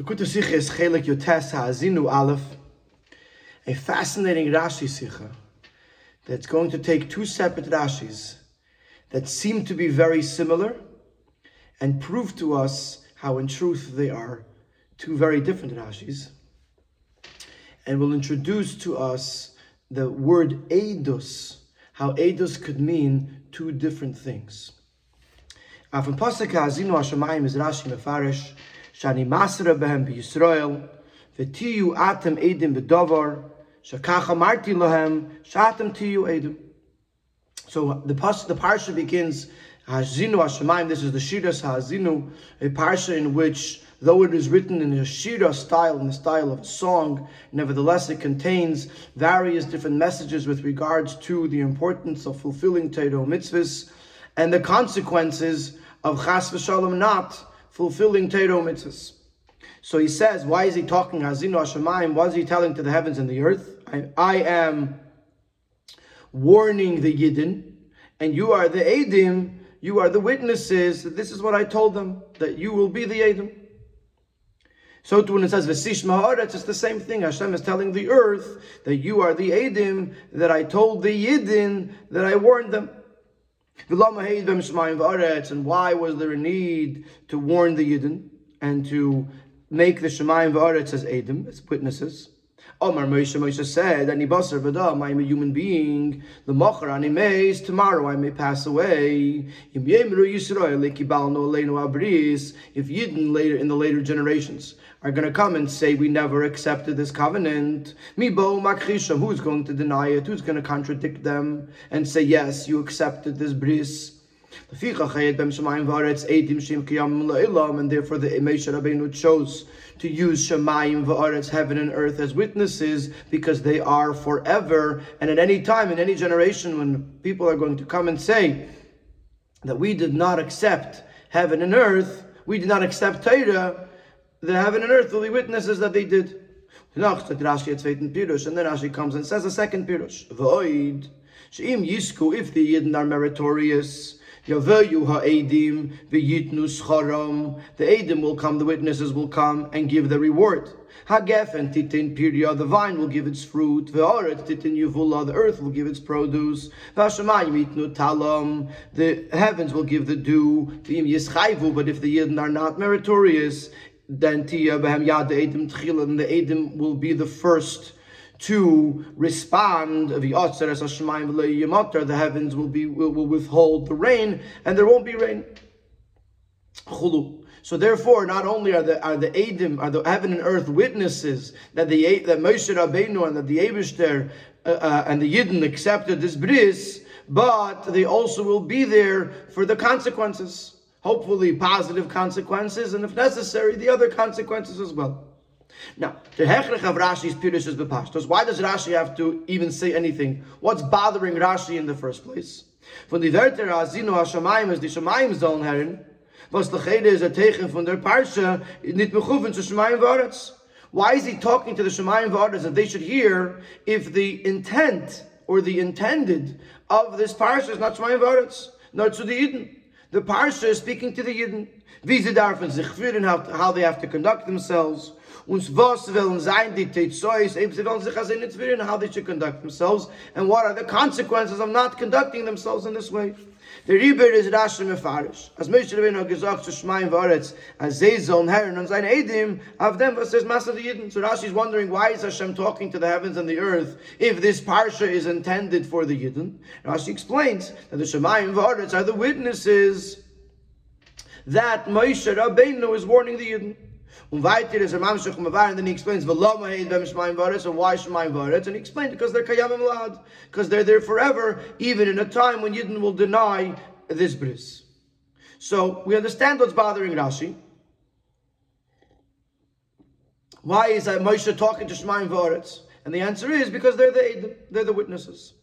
Likutei Sicha is Chelek Yotes Ha'azinu Aleph, a fascinating Rashi Sicha that's going to take two separate Rashis that seem to be very similar and prove to us how in truth they are two very different Rashis. And will introduce to us the word Eidus, how Eidus could mean two different things. Auf dem Pasuk Ha'azinu Hashemayim is Rashi Mefarish, Shani Masra Behem Yisrael, V'tiyu Atem Edim B'Dovar, Shakach Amarti Lahem, Shatem Tiyu Edim. So the, pas- the parsha begins, Hazinu Hashemayim, this is the Shiras Hazinu, a parsha in which though it is written in a Shira style, in the style of a song, nevertheless it contains various different messages with regards to the importance of fulfilling Torah mitzvahs and the consequences of chas v'shalom not fulfilling Torah mitzvahs. So he says, why is he talking Hazinu Hashemayim? What is he telling to the heavens and the earth? I, I am warning the Yidden, and you are the Edim, you are the witnesses. This is what I told them, that you will be the Edim. So too when it says Vesish Maharetz, it's the same thing. Hashem is telling the earth that you are the Edim, that I told the Yidden, that I warned them. And why was there a need to warn the Yidden and to make the Shemayim V'aretz as Edim, as witnesses? Omar Moshe, Moshe said, Ani basar v'dam, I am a human being. The mocher ani meis, tomorrow I may pass away. If Yidden later, in the later generations, are going to come and say, we never accepted this covenant. Mibo makchisham, who's going to deny it? Who's going to contradict them and say, yes, you accepted this bris? And therefore the Moshe Rabbeinu chose to use Shemayim v'aretz, heaven and earth, as witnesses because they are forever. And at any time, in any generation, when people are going to come and say that we did not accept heaven and earth, we did not accept Torah, the heaven and earth will be witnesses that they did. Noch Rashi and then Rashi comes and says a second Pirush. Void, she'im yisku, if the Yidden are meritorious. The edim will come, the witnesses will come and give the reward. Hagefen titin pirya, the vine will give its fruit. Ve'aret titin yuvula, the earth will give its produce. V'ashamayim yitnu talam, the heavens will give the dew. V'im yischayvu, but if the yidden are not meritorious, then yad the edim tchilan, the edim will be the first to respond, the heavens will be will, will withhold the rain, and there won't be rain. So therefore, not only are the are the Adim, are the heaven and earth witnesses that the that Moshe Rabbeinu and that the Eibushter uh, uh, and the Yidden accepted this bris, but they also will be there for the consequences. Hopefully, positive consequences, and if necessary, the other consequences as well. Now, the hechrech of Rashi's Pirush is bepashtos. Why does Rashi have to even say anything? What's bothering Rashi in the first place? Azinu HaShamayim is was is a Teichen Parsha, nit Shamayim. Why is he talking to the Shemayim Varetz that they should hear if the intent or the intended of this Parsha is not Shemayim Varetz, not to the Yidden? The Parsha is speaking to the Yidden. Wie sie darfen sich führen, how, how they have to conduct themselves. Und was wollen sein die Tetzois, eben sie wollen sich also nicht führen, how they should conduct themselves, and what are the consequences of not conducting themselves in this way. Der Rieber ist Rashi Mefarish. As Moshe Rabbeinu gesagt zu Shemaim Varetz, as sie sollen herren und sein Edim, auf dem was says Master the Yidden. So Rashi is wondering why is Hashem talking to the heavens and the earth if this parsha is intended for the Yidden. Rashi explains that the Shemaim Varetz are the witnesses that Moshe Rabbeinu is warning the Yidden. Und weiter is er mamshach mavar, and then he explains v'lama heid bem shmayim varetz, and why shmayim varetz, and he explained because they're kayamim lad, because they're there forever, even in a time when Yidden will deny this bris. So we understand what's bothering Rashi. Why is Moshe talking to Shemaim varetz? And the answer is because they're the they're the witnesses.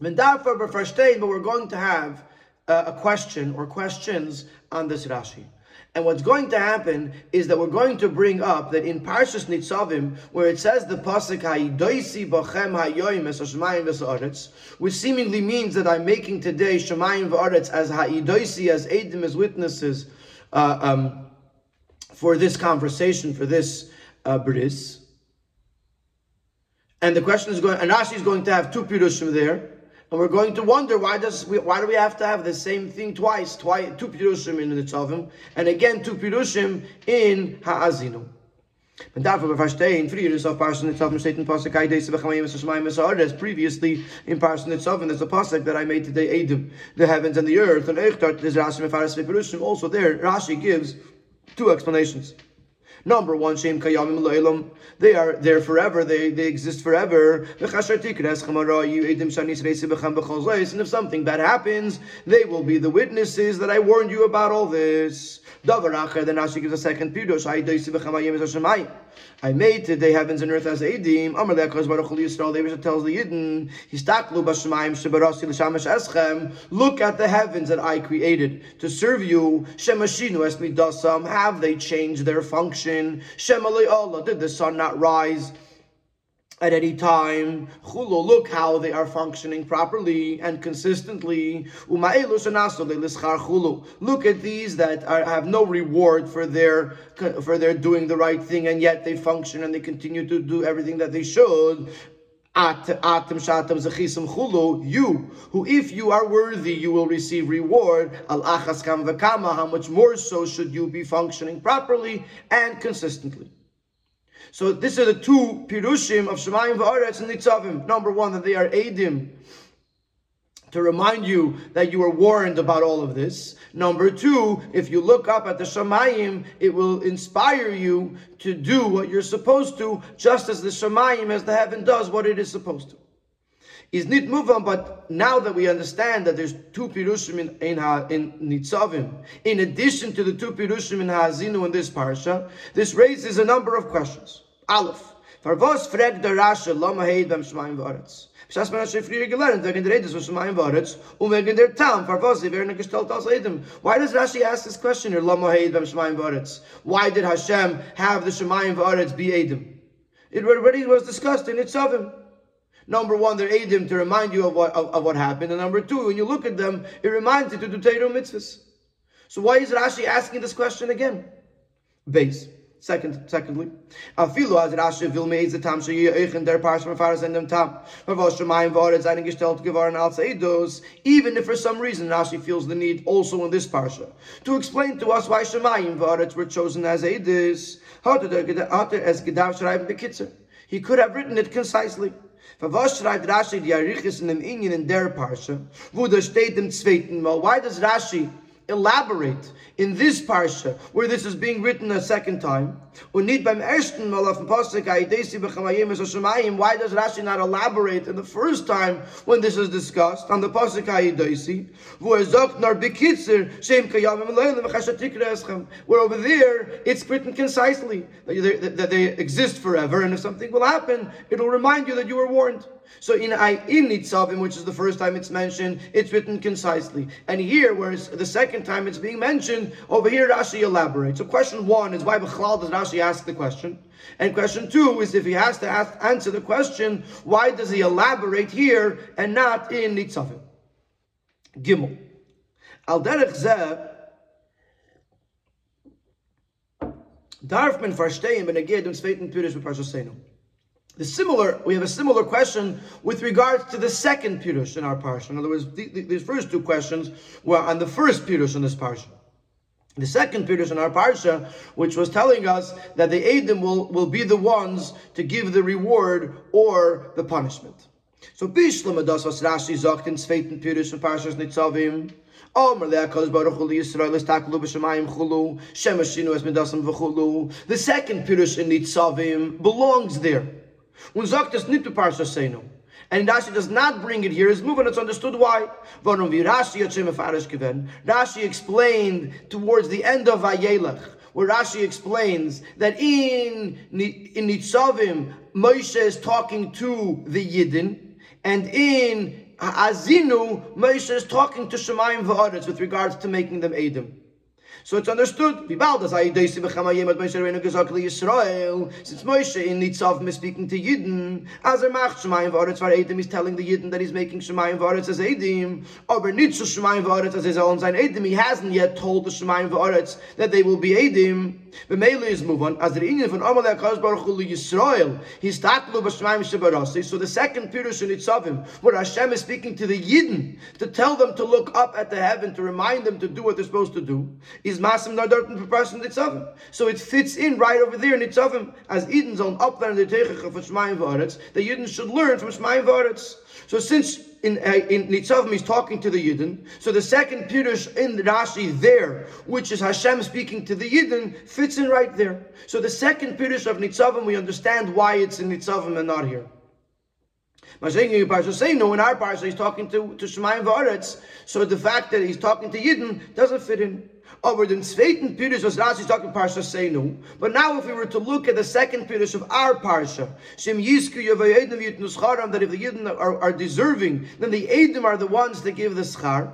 But we're going to have uh, a question or questions on this Rashi. And what's going to happen is that we're going to bring up that in Parshas Nitzavim, where it says the pasuk Ha'idoisi b'chem hayoyim es Shemayim v'sa'aretz, which seemingly means that I'm making today Shemayim v'aretz as Ha'idoisi, as Edim, as witnesses, uh, um, for this conversation, for this uh, bris. And the question is going, and Rashi is going to have two pirushim there, and we're going to wonder why does we, why do we have to have the same thing twice, twice two pirushim in the tzavim, and again two pirushim in ha'azinu. Men darf aber verstehen, früher ist auf Parshas Nitzavim steht in Pasuk Ai Deise B'chamayim Es Hashemayim Es Haaretz. Previously, in Parshas Nitzavim, there's a Pasuk that I made today, Edom, the heavens and the earth, and Eichtart, there's Rashi Mefaras Veperushim. Also there, Rashi gives two explanations. Number one, Shem Kayamim Lo'ilam. They are there forever. They they exist forever. And if something bad happens, they will be the witnesses that I warned you about all this. Then gives a second pirush. I made today heavens and earth as Edim. Amar Le'akaz Baruch Hu Yisrael. David tells the Yidden, Histaklu B'Shemayim Shebarasi L'Shamash Eschem. Look at the heavens that I created to serve you. Shemashinu Es Midasam. Have they changed their function? Shemalei Allah. Did the sun not rise? At any time. Chulo, look how they are functioning properly and consistently. Look at these that are, have no reward for their for their doing the right thing, and yet they function and they continue to do everything that they should. At You, who if you are worthy, you will receive reward. Al How much more so should you be functioning properly and consistently? So these are the two pirushim of Shemayim v'Aretz and Nitzavim. Number one, that they are edim to remind you that you are warned about all of this. Number two, if you look up at the Shemayim, it will inspire you to do what you're supposed to, just as the Shemayim, as the heaven does what it is supposed to. Is nit on, but now that we understand that there's two pirushim in in, ha, in Nitzavim, in addition to the two pirushim in Ha'azinu in this parsha, this raises a number of questions. Aleph. Farvos fragt der Rasche, lama heid beim Shemaim v'aretz. B'shas man Hashem früher gelernt, wegen der Redes von Shemaim v'aretz, und wegen der Tam, farvos, sie werden als Edom. Why does Rashi ask this question here, lama heid beim Shemaim v'aretz? Why did Hashem have the Shemaim v'aretz be Edom? It already was discussed in Nitzavim. Number one, they're Edom to remind you of what, of, of, what happened. And number two, when you look at them, it reminds you to do Teiru mitzvahs. So why is Rashi asking this question again? Base. Second, secondly, afilu as Rashi will me the tam shey eichen der parsha faras and dem tam. Was shemaim vore seinen gestellt geworden als eidos, even if for some reason Rashi feels the need also in this parsha to explain to us why shemaim vore were chosen as eidos. How did hat er es gedacht schreiben the kitzer? He could have written it concisely. Was schreibt Rashi die Arichis in dem Ingen in der Parsha, wo da steht im zweiten Mal. Why does Rashi elaborate in this parsha where this is being written a second time. Why does Rashi not elaborate in the first time when this is discussed on the pasuk Where over there it's written concisely that they, that they exist forever, and if something will happen, it'll remind you that you were warned. So in I in Nitzavim, which is the first time it's mentioned, it's written concisely. And here, whereas the second time it's being mentioned, over here Rashi elaborates. So question one is why Bechlal does Rashi ask the question? And question two is if he has to ask, answer the question, why does he elaborate here and not in Nitzavim? Gimel. Al derech zeh, darf man verstehen, wenn er geht im zweiten. The similar, we have a similar question with regards to the second Pirush in our parsha. In other words, the, the, these first two questions were on the first Pirush in this parsha. The second Pirush in our parsha, which was telling us that the Edom will, will be the ones to give the reward or the punishment. So Bishlam das was Rashi sagt in Pirush in Parshas Nitzavim. The second Pirush in Nitzavim belongs there. Und sagt es nicht zu Parsha Seinu. And Rashi does not bring it here. Moving. It's understood why. Rashi. Rashi explained towards the end of Vayelech, where Rashi explains that in in Nitzavim Moshe is talking to the Yidden, and in Azinu Moshe is talking to Shemayim v'Aretz with regards to making them Edom. So it's understood. Since Moshe in Nitzav is speaking to Yidden, as er macht Shemayim v'aretz var Edim, he's telling the Yidden that he's making Shemayim v'aretz as Edim. Aber nicht Shemayim v'aretz as his own sein Edim. He hasn't yet told the Shemayim v'aretz that they will be Edim. The Mele is move on. As the Indian von Amalek HaKadosh Baruch Hu Yisrael, he's tatlu b'shmaim shebarasi. So the second Pirush in Nitzavim, where Hashem is speaking to the Yidden to tell them to look up at the heaven, to remind them to do what they're supposed to do, is Masim Nadartan for person Nitzavim. So it fits in right over there in Nitzavim, as Eden's on up there in the Teichach of Shmaim V'aretz, the Yidden should learn from Shmaim V'aretz. So since in, uh, in Nitzavim he's talking to the Yidden, so the second Pirush in Rashi there, which is Hashem speaking to the Yidden, fits in right there. So the second Pirush of Nitzavim, we understand why it's in Nitzavim and not here. Mashenki saying no, in our parsha he's talking to, to Shemayim V'aretz, so the fact that he's talking to Yidden doesn't fit in. Over the zweiten Pirush was Rashi talking Parsha Seinu. But now if we were to look at the second Pirush of our Parsha, Shem Yisku that if the Yidden are, are deserving, then the Edim are the ones that give the Schar.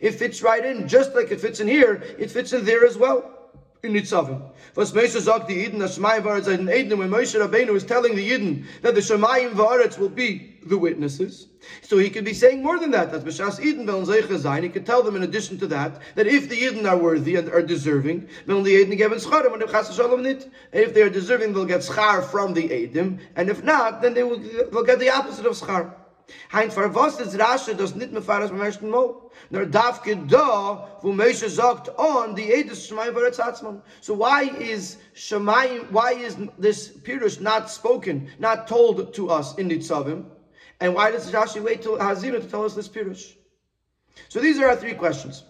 It fits right in, just like it fits in here, it fits in there as well in Nitzavim. Was Moshe sagt the Yidden, that Shemayim V'aretz in Eden, when Moshe Rabbeinu is telling the Yidden that the Shemayim V'aretz will be the witnesses. So he could be saying more than that. That B'shas Eden Vel Zayin, he could tell them in addition to that, that if the Yidden are worthy and are deserving, the Yidden geben Scharim, and if Chas Shalom nit. If they are deserving, they'll get Schar from the Edim, and if not, then they will, will get the opposite of Schar. Hein for was is Rasche das nit mehr fahren beim ersten Mal. Nur darf ge da, wo Moshe sagt on die Edes Shmai vor Tzatzman. So why is Shmai why is this Pirush not spoken, not told to us in the Nitzavim? And why does Rashi wait till Hazina to tell us this Pirush? So these are our three questions.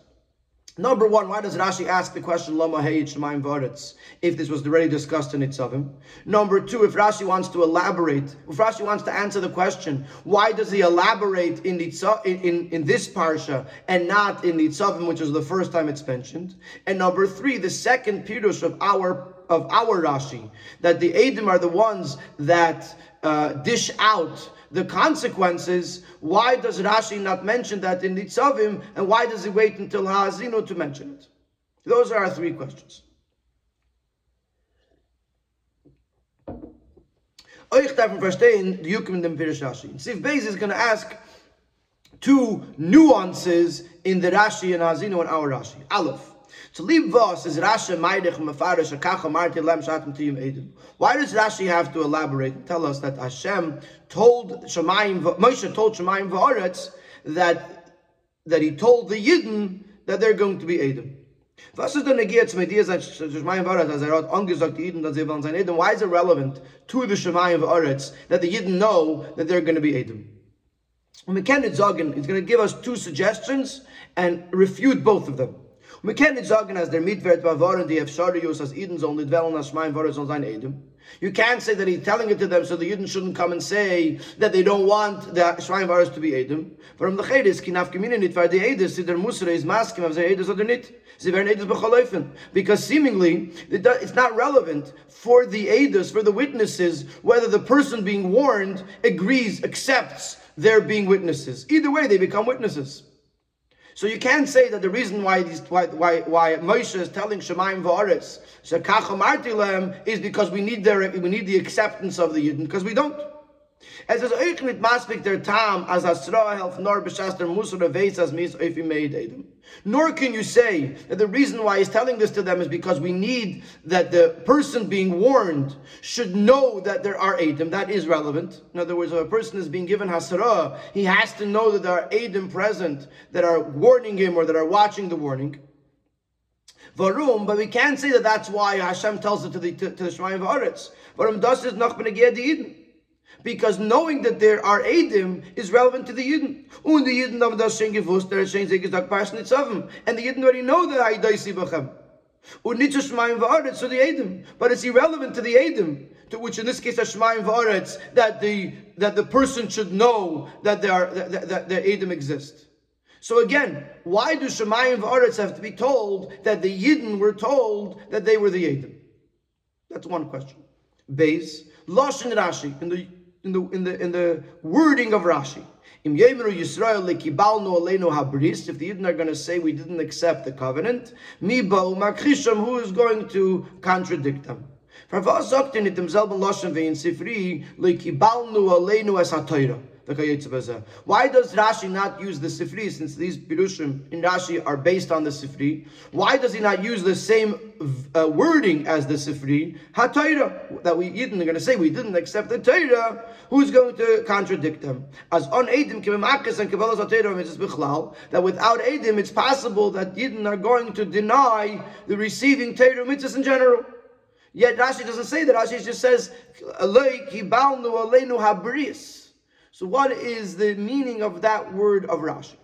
Number one, why does Rashi ask the question Lama if this was already discussed in Nitzavim? Number two, if Rashi wants to elaborate, if Rashi wants to answer the question, why does he elaborate in Nitzav, in, in, in this parsha and not in Nitzavim, which is the first time it's mentioned? And number three, the second pirush of our of our Rashi, that the Edom are the ones that uh, dish out the consequences, why does Rashi not mention that in Nitzavim, and why does he wait until Ha'azinu to mention it? Those are our three questions. Euch darf verstehen, Yukim dem Rashi. Sif Beis is going to ask two nuances in the Rashi and Ha'azinu and our Rashi. Aleph. To leave is Maidich Mefarish Shatim Tiyim. Why does Rashi have to elaborate and tell us that Hashem told Shemayim, Moshe told Shemayim V'aretz that that he told the Yidden that they're going to be. Was ist denn er hat angesagt die Yidden, dass sie wollen sein Edim? Why is it relevant to the Shemayim V'aretz that the Yidden know that they're going to be Edim? And McKenna Zogan is going to give us two suggestions and refute both of them. Wir kennen nicht sagen, als der Mitwert war waren, die Efsharius, als Eden sollen nicht wählen, als Schmein waren, sollen sein Edom. You can't say that he's telling it to them so the Yidden shouldn't come and say that they don't want the Shrine Varas to be Edom. From the Chedis, kinaf gemine nit, weil die Edis, die der Musra is maskim, ob sie Edis oder nit. Sie werden Edis bechaleufen. Because seemingly, it's not relevant for the Edis, for the witnesses, whether the person being warned agrees, accepts their being witnesses. Either way, they become witnesses. So you can't say that the reason why these, why why, why Moshe is telling Shemaim Shekacham is because we need their we need the acceptance of the Yidden because we don't. As es euch nit maspik der tam as asra helf nor beshas der musar veis as mis if he made. Nor can you say that the reason why he's telling this to them is because we need that the person being warned should know that there are Adam. That is relevant. In other words, if a person is being given hasara, he has to know that there are Adam present that are warning him or that are watching the warning. Varum, but we can't say that that's why Hashem tells it to the to, to the Shemayim V'aretz. Varum das is noch ben Eden because knowing that there are Edim is relevant to the Yidden. Und die Yidden haben das schon gewusst, der Schein sich gesagt, Parsh Nitzavim. And the Yidden already know that I daisi bachem. Und nicht zu V'aretz, to the Edim. But it's irrelevant to the Edim, to which in this case are Shemaim V'aretz, that the, that the person should know that there are, that, that, that Edim exist. So again, why do Shemayim V'aretz have to be told that the Yidden were told that they were the Edim? That's one question. Beis, Lashon Rashi, in the in the in the in the wording of Rashi. Im habris. If the Yidden are going to say we didn't accept the covenant, who is going to contradict them? Why does Rashi not use the Sifri since these Pirushim in Rashi are based on the Sifri? Why does he not use the same uh, wording as the Sifri? HaTorah, that we Yidden are going to say we didn't accept the Torah, who's going to contradict them? As on Edim, Kivim and Kabbalah Bichlal, that without Edim it's possible that Yidden are going to deny the receiving Torah mitzvahs in general. Yet Rashi doesn't say that. Rashi just says, So what is the meaning of that word of Rashi?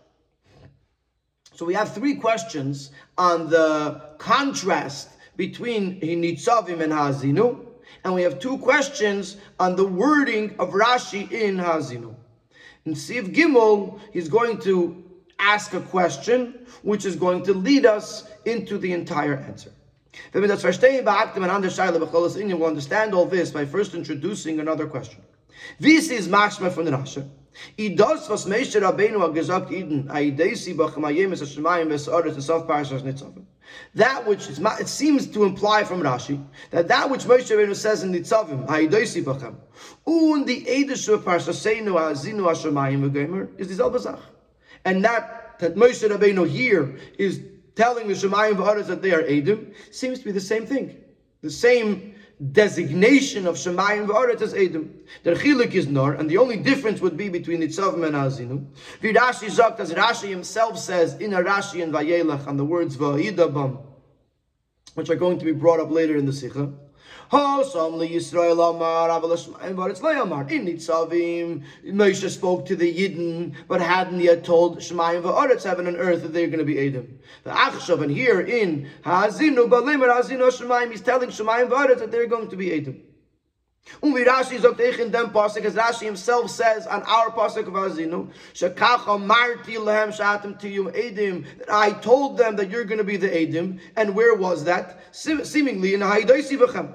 So we have three questions on the contrast between Hinitzavim and Hazinu, and we have two questions on the wording of Rashi in Hazinu. In Siv Gimel, he's going to ask a question which is going to lead us into the entire answer. We'll understand all this by first introducing another question. Wie is es Machschmer von Rasche? I das, was Meisher Rabbeinu hat gesagt, Iden, a ideisi bachem es hashemayim vesaret and sof parashas nitzavim. That which is, it seems to imply from Rashi that that which Moshe Rabbeinu says in Nitzavim, Haidoisi bachem, un the Eidish of Parshasenu Azinu Hashemayim v'gemer is the Zelbazach. And that, that Moshe Rabbeinu here is telling the Shemayim V'aretz that they are Edom seems to be the same thing. The same designation of Shemayim V'aretz as Edom. The Chilik is Nor, and the only difference would be between Nitzavim and Azinu. V'Rashi Zakt, as Rashi himself says in a Rashi and Vayelach on the words V'Idabam, which are going to be brought up later in the Sikha. In Moshe spoke to the Yidden, but hadn't yet told Shemayim Va'aretz, heaven and earth, that they're going to be Edom. The Achshav, and here in Hazinu Balimer Hazinu Shemayim, he's telling Shemayim Va'aretz that they're going to be Edom. Umi Rashi sagt ich in dem Pasuk, as Rashi himself says on our Pasuk of Azinu, Shekacha marti lehem shatim tiyum edim, that I told them that you're going to be the edim, and where was that? Seemingly in Haidoisi Bechem.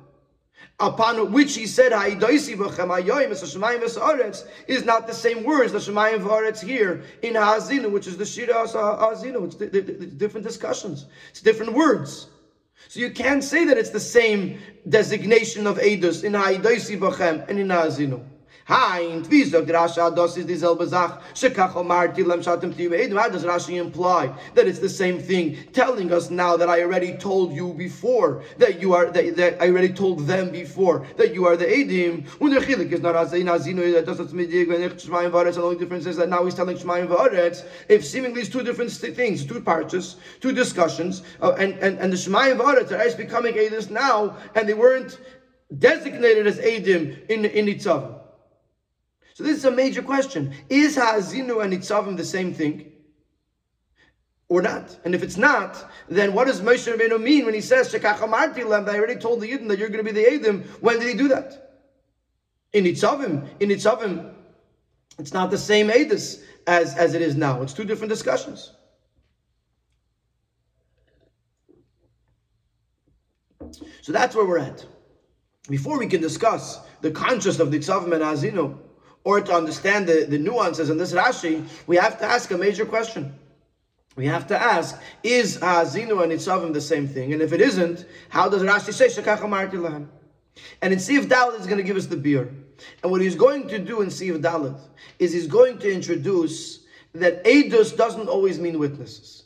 upon which he said is not the same words the Shemayim V'aretz here in Ha'azinu, which is the Shira Ha'azinu. It's different discussions. It's different words. So you can't say that it's the same designation of Eidos in Ha'idoisi B'chem and in Ha'azinu. Hein, wie sagt Rasha, das ist dieselbe Sache. Shekach How does Rashi imply that it's the same thing, telling us now that I already told you before that you are that, that I already told them before that you are the edim. Der chilik is not azayin azinu that does not midig when ich shmayim varetz. The only difference is that now he's telling shmayim varetz. If seemingly it's two different things, two parts, two discussions, uh, and and and the shmayim varetz are becoming edis now, and they weren't designated as edim in in Nitzavim. So this is a major question. Is Ha'azinu and Nitzavim the same thing? Or not? And if it's not, then what does Moshe Rabbeinu mean when he says, Shekach amarti lem, I already told the Yidden that you're going to be the Edim. When did he do that? In Nitzavim. In Nitzavim, it's not the same Edis as, as it is now. It's two different discussions. So that's where we're at. Before we can discuss the conscious of Nitzavim and Azinu, or to understand the, the nuances in this Rashi, we have to ask a major question. We have to ask, is Ha'azinu and Nitzavim the same thing? And if it isn't, how does Rashi say, Shekach Lahem? And in Siv Dalit is going to give us the beer. And what he's going to do in Siv Dalit is he's going to introduce that Eidos doesn't always mean witnesses.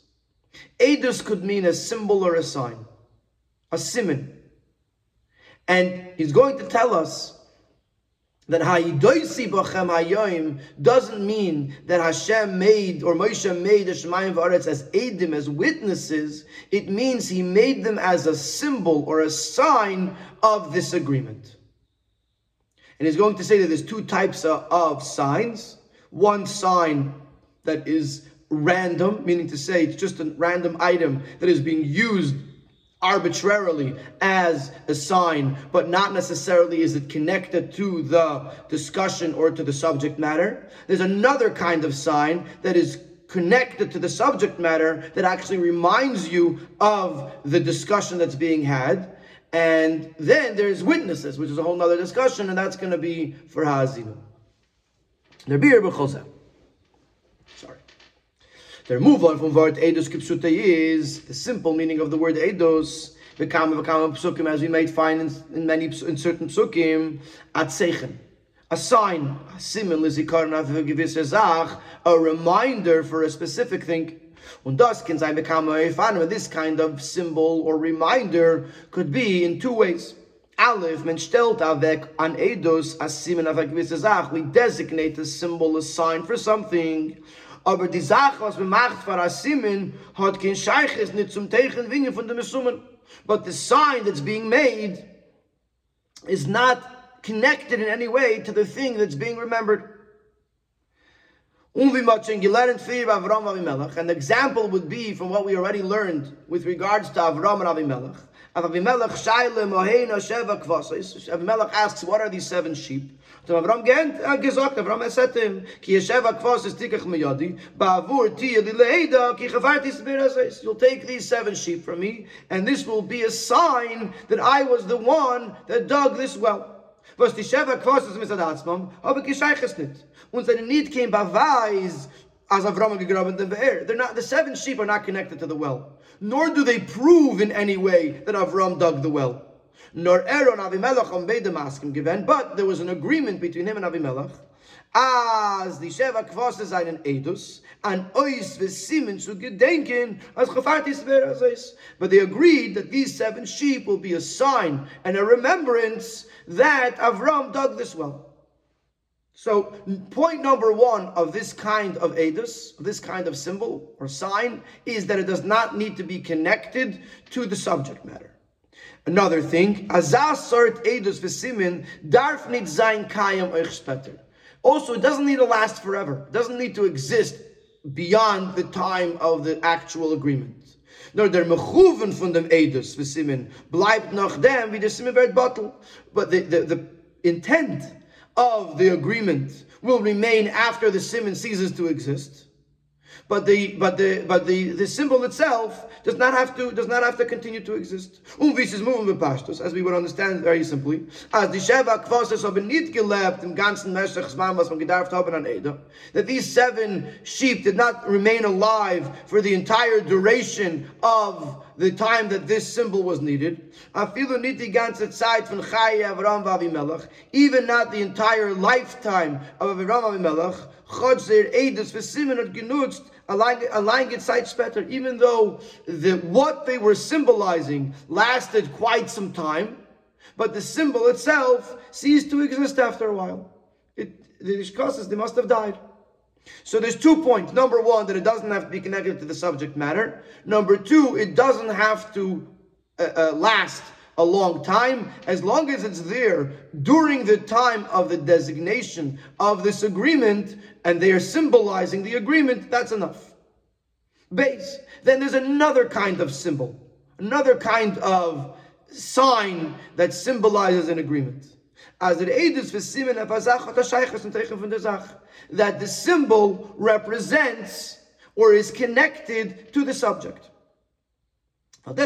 Eidos could mean a symbol or a sign, a simon. And he's going to tell us that Ha'idoisi B'chem Hayoim doesn't mean that Hashem made or Moshe made the Shemayim V'aretz as Edim, as witnesses. It means he made them as a symbol or a sign of this agreement. And he's going to say that there's two types of signs. One sign that is random, meaning to say it's just a random item that is being used arbitrarily as a sign, but not necessarily is it connected to the discussion or to the subject matter. There's another kind of sign that is connected to the subject matter that actually reminds you of the discussion that's being had. And then there's witnesses, which is a whole other discussion, and that's going to be for Ha'azinu. The removal from word Eidos Kipsute is the simple meaning of the word Eidos. V'kama v'kama psukim, as we might find in, in many in certain psukim, at seichen a sign, a simen a reminder for a specific thing. And Und das kann sein bekam this kind of symbol or reminder could be in two ways. Aleph, men stellt avek an edos simen a gewisse Sach. We designate a symbol, a sign for something. Aber die Sache, was macht für hat kein Scheiches nicht zum Teichen von dem Summen. But the sign that's being made is not connected in any way to the thing that's being remembered. The example would be from what we already learned with regards to Avram and Avimelech. Avimelech asks, what are these seven sheep? So Avram gesagt, uh, Avram to him, Ki tikach miyadi, ba'avur lileida, ki You'll take these seven sheep from me, and this will be a sign that I was the one that dug this well. was die Sheva gescheiches nicht. Und seine Need came as Avram gegraben Be'er. They're not, the seven sheep are not connected to the well. Nor do they prove in any way that Avram dug the well. Nor Aaron Avimelech on Beidamaskim given, but there was an agreement between him and Avimelech as die Sheva Kvosse seinen Edus, an ois v'simen zu gedenken, as gefartis verazes. But they agreed that these seven sheep will be a sign and a remembrance that Avram dug this well. So, point number one of this kind of edus, this kind of symbol or sign, is that it does not need to be connected to the subject matter. Another thing, azas sort edus v'simin darf nit kayam. Also, it doesn't need to last forever. It doesn't need to exist beyond the time of the actual agreement. Nor der mechuven von dem Edus, v'simen, bleibt noch dem, wie der Simen wird bottle. But the, the, the intent of the agreement will remain after the Simen ceases to exist. But the but the but the, the symbol itself does not have to does not have to continue to exist. Um Unvis is moving with um pashtos, as we would understand very simply. As the Sheva Kvoses haben nicht gelebt im ganzen Meshach was man gedarft haben an Eda. That these seven sheep did not remain alive for the entire duration of the time that this symbol was needed. Even not the entire lifetime of Aviram Avimelech. Genutzt allein gezeigt better. even though the, what they were symbolizing lasted quite some time, but the symbol itself ceased to exist after a while. It, the Ishkasas, they must have died. So there's two points. Number one, that it doesn't have to be connected to the subject matter. Number two, it doesn't have to uh, uh, last a long time, as long as it's there during the time of the designation of this agreement, and they are symbolizing the agreement, that's enough. Base. Then there's another kind of symbol, another kind of sign that symbolizes an agreement. As it edus that the symbol represents or is connected to the subject. An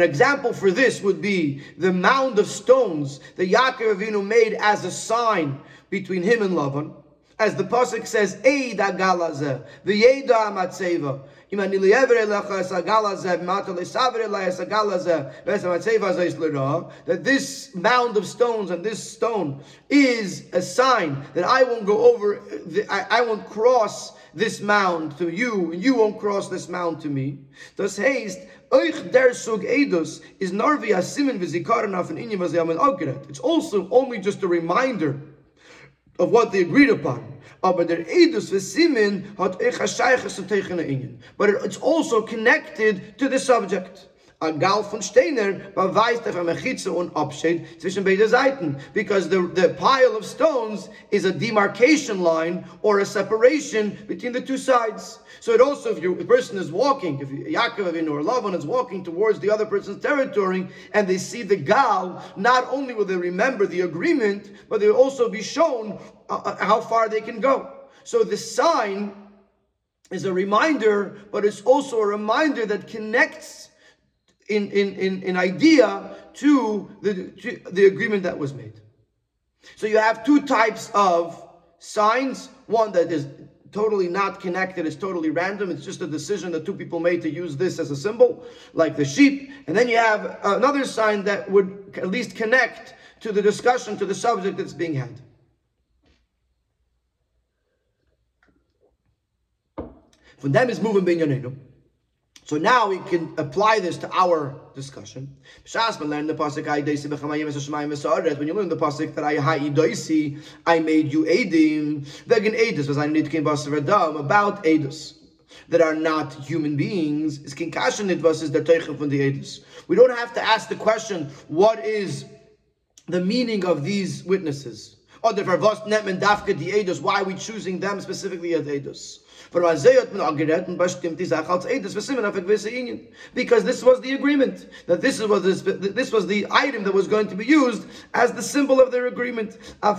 example for this would be the mound of stones that Yaakov Avinu made as a sign between him and Lavan. As the pasuk says, "Eid agalaze, v'yeda amatzeva." That this mound of stones and this stone is a sign that I won't go over, I won't cross this mound to you, and you won't cross this mound to me. Das heißt, euch der sug edus is narvi asimin v'zikaron af an inyam ogret. It's also only just a reminder of what they agreed upon. Ah, Aber der edus v'simin hat euch a shaychas tegen inyan. But it's also connected to the subject. A Gal von Steiner beweist auf eine Chitze und Abschied zwischen beide Seiten. Because the, the pile of stones is a demarcation line or a separation between the two sides. So it also, if your person is walking, if Yaakov Avinu or Lavan is walking towards the other person's territory, and they see the gal, not only will they remember the agreement, but they'll also be shown uh, uh, how far they can go. So the sign is a reminder, but it's also a reminder that connects in, in, in, in idea to the, to the agreement that was made. So you have two types of signs, one that is totally not connected, it's totally random, it's just a decision that two people made to use this as a symbol, like the sheep. And then you have another sign that would at least connect to the discussion, to the subject that's being had. Von dem is moving binyanenu. So now we can apply this to our discussion. When you learn the pasuk that I ha'idoisi, I made you edim. Vegin edus was I need to about edus that are not human beings. Is kinkashin it versus the teichel from the edus. We don't have to ask the question, what is the meaning of these witnesses? Or the netmen dafka the edus, why are we choosing them specifically as edus? Because this was the agreement. That this was the, this was the item that was going to be used as the symbol of their agreement. So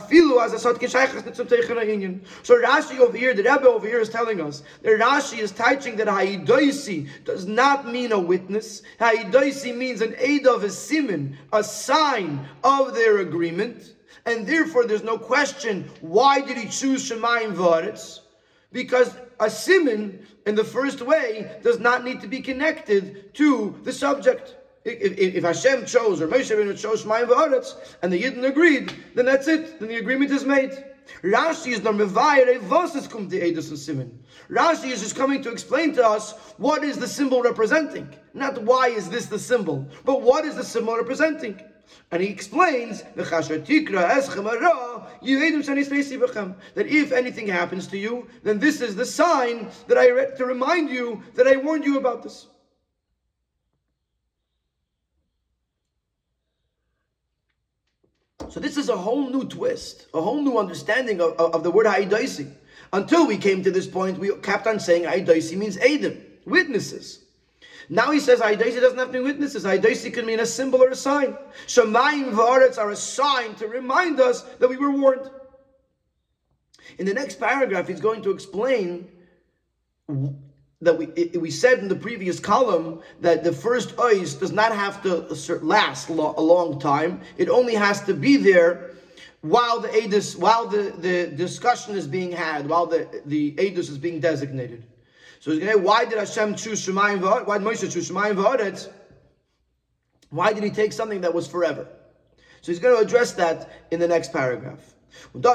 Rashi over here, the Rebbe over here is telling us that Rashi is teaching that Haidoisi does not mean a witness. Haidoisi means an aid of a siman, a sign of their agreement. And therefore, there's no question why did he choose Shemayim Varetz? Because a simin in the first way does not need to be connected to the subject. If, if, if Hashem chose or Moshe Rabbeinu chose Shemaim v'Aretz and the Yidden agreed, then that's it. Then the agreement is made. Rashi is not mevayir evasis kum edus and simin. Rashi is just coming to explain to us what is the symbol representing. Not why is this the symbol, but what is the symbol representing. And he explains that if anything happens to you, then this is the sign that I read to remind you that I warned you about this. So this is a whole new twist, a whole new understanding of, of, the word Haidaisi. Until we came to this point, we kept on saying Haidaisi means Adam, witnesses. Now he says Haidaisi doesn't have to be witnesses. Haidaisi could mean a symbol or a sign. Shemayim v'aretz are a sign to remind us that we were warned. In the next paragraph, he's going to explain that we we said in the previous column that the first ice does not have to last a long time. It only has to be there while the edus, while the, the discussion is being had, while the the edus is being designated. So he's going to say, why did Hashem choose Shemayim V'Aretz? Why did Moshe choose Shemayim V'Aretz? Why did he take something that was forever? So he's going to address that in the next paragraph. The,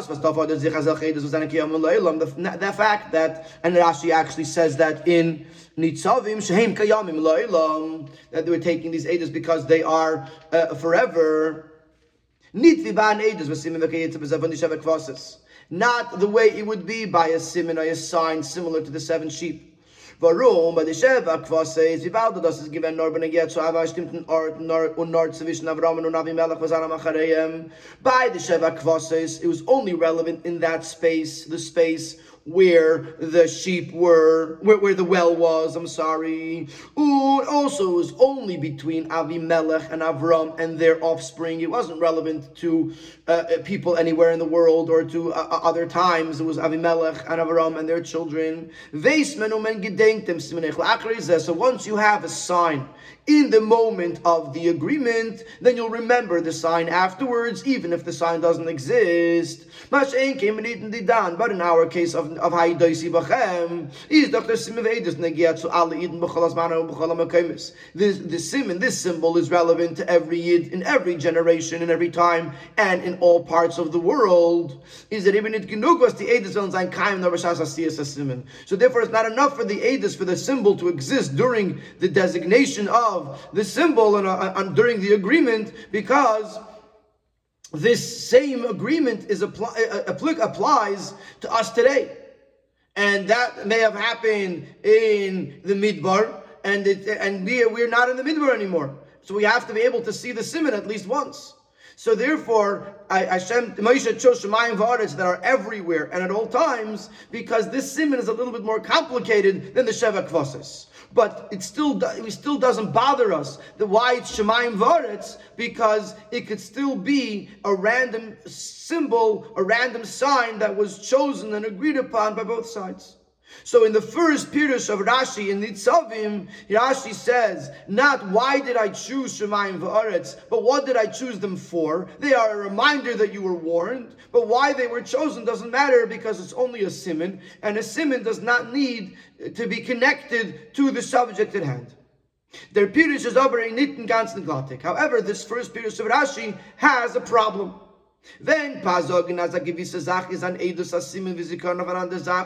fact that, and Rashi actually says that in Nitzavim, Shehem Kayamim that they were taking these edus because they are uh, forever. Not the way it would be by a simin or a sign similar to the seven sheep. warum? Bei der Schäfer quasi ist wie bald das ist gewinn nur bin ich jetzt zu einem bestimmten Ort und Nord zwischen Avram und Avi Melech was an am bei der Schäfer quasi ist it was only relevant in that space the space where the sheep were, where, where the well was, I'm sorry. Ooh, also, was only between Avimelech and Avram and their offspring. It wasn't relevant to uh, uh people anywhere in the world or to uh, uh other times. It was Avimelech and Avram and their children. So once you have a sign, in the moment of the agreement, then you'll remember the sign afterwards, even if the sign doesn't exist. But in our case of of Haidoisi Bachem, is Dr. Simavedis Negiat to Ali Eden B'chalas Mana B'chalam This this simon, this symbol is relevant to every Yid in every generation, in every time, and in all parts of the world. Is that even it genug was the Edis on sein Kaim Simon. So therefore, it's not enough for the Edis for the symbol to exist during the designation of the symbol and, uh, and during the agreement, because this same agreement is apply, uh, applies to us today. And that may have happened in the Midbar, and it, and we we're not in the midbar anymore. So we have to be able to see the simon at least once. So therefore, Hashem, Moshe chose Shemayim V'aretz that are everywhere and at all times, because this simon is a little bit more complicated than the Sheva Kvasis. But it still it still doesn't bother us the why it's Shemayim V'aretz because it could still be a random symbol, a random sign that was chosen and agreed upon by both sides. So in the first Pirush of Rashi in Nitzavim, Rashi says, not why did I choose Shemayim V'aretz, but what did I choose them for? They are a reminder that you were warned, but why they were chosen doesn't matter because it's only a simon, and a simon does not need to be connected to the subject at hand. Der Pirush is aber in nitten ganzen. However, this first Pirush of Rashi has a problem. Wenn an Edus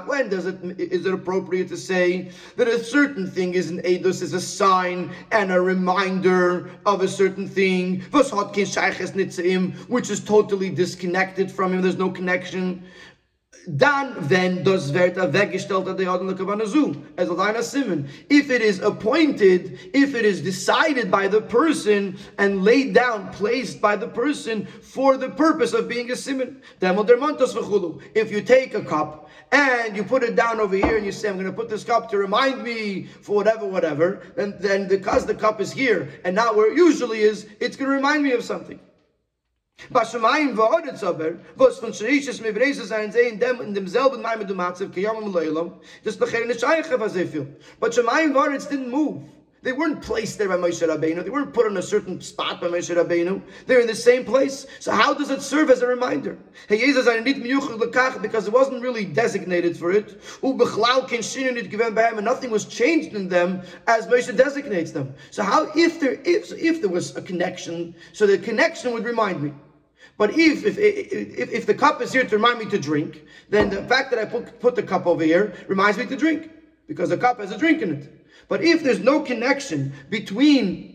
when does it is it appropriate to say that a certain thing is an Edus is a sign and a reminder of a certain thing, which is totally disconnected from him, there's no connection dann wenn das wird weggestellt at the other Kavanah as a line. If it is appointed, if it is decided by the person and laid down, placed by the person for the purpose of being a simon, if you take a cup and you put it down over here and you say, I'm going to put this cup to remind me for whatever, whatever, then, then because the cup is here and not where it usually is, it's going to remind me of something. Bashamayim v'oretz aber, was von Shreishes Mevreses sein sehen, dem in demselben Maim du Matzev, kiyam im Leilam, das becher nicht eiche, was they feel. But Shamayim v'oretz didn't move. They weren't placed there by Moshe Rabbeinu. They weren't put on a certain spot by Moshe Rabbeinu. They're in the same place. So how does it serve as a reminder? Because it wasn't really designated for it. And nothing was changed in them as Moshe designates them. So how, if there, if, if there was a connection, so the connection would remind me. But if, if, if, if the cup is here to remind me to drink, then the fact that I put, put the cup over here reminds me to drink because the cup has a drink in it. But if there's no connection between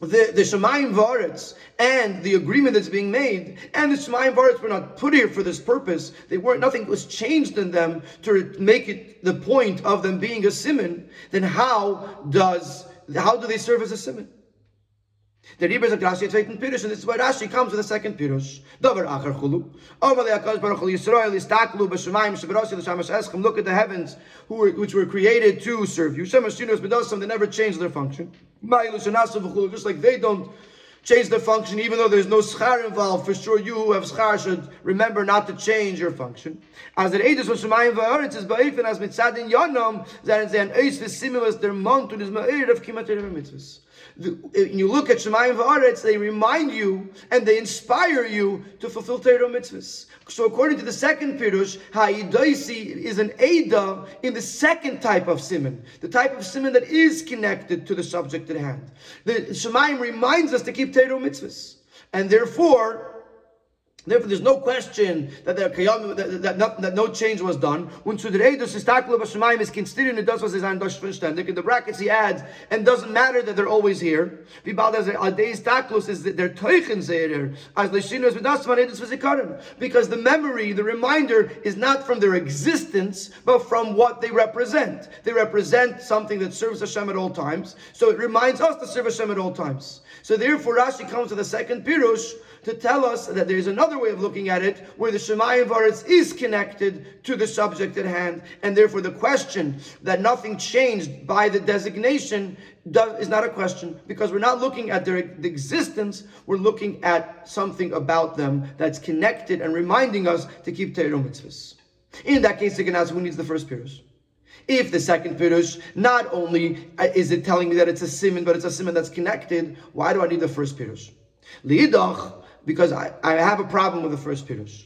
the, the Shemayim Varetz and the agreement that's being made, and the Shemayim Varetz were not put here for this purpose, they weren't, nothing was changed in them to make it the point of them being a simon, then how does, how do they serve as a simon? The Rebbe is a Rashi zweiten Pirush, and this is why Rashi comes with the second Pirush. Chulu. Baruch Hu Yisrael Yistaklu L'Shamash Eschem. Look at the heavens, who were, which were created to serve you. Shemesh Shinos B'Dosam, they never change their function. Ma'ilu V'Chulu, just like they don't change their function, even though there's no schar involved. For sure, you who have schar should remember not to change your function. As the Eidos of Shemayim V'Aretz is Ba'ifen as Mitzadin Yonom, that is an Eis V'Similus, their Montun is Ma'ir of Mitzvahs you look at Shemayim V'aretz, they remind you and they inspire you to fulfill Torah mitzvahs. So according to the second Pirush, Ha'idaisi is an Ada in the second type of simon, the type of simon that is connected to the subject at hand. The Shemayim reminds us to keep Torah mitzvahs. And therefore, Therefore, there's no question that there that, that, that, no change was done. When Sudreidus is taklo b'shemayim is considering it does was his verständig. In the brackets he adds, and doesn't matter that they're always here. Because the memory, the reminder, is not from their existence, but from what they represent. They represent something that serves Hashem at all times. So it reminds us to serve Hashem at all times. So therefore, Rashi comes to the second pirush to tell us that there's another way of looking at it where the Shemayim Varetz is connected to the subject at hand, and therefore the question that nothing changed by the designation does, is not a question because we're not looking at their the existence, we're looking at something about them that's connected and reminding us to keep Torah mitzvahs. In that case, the can ask who needs the first pirush. If the second pirush, not only uh, is it telling me that it's a simon, but it's a simon that's connected, why do I need the first pirush? Liidach, because I, I have a problem with the first pirush.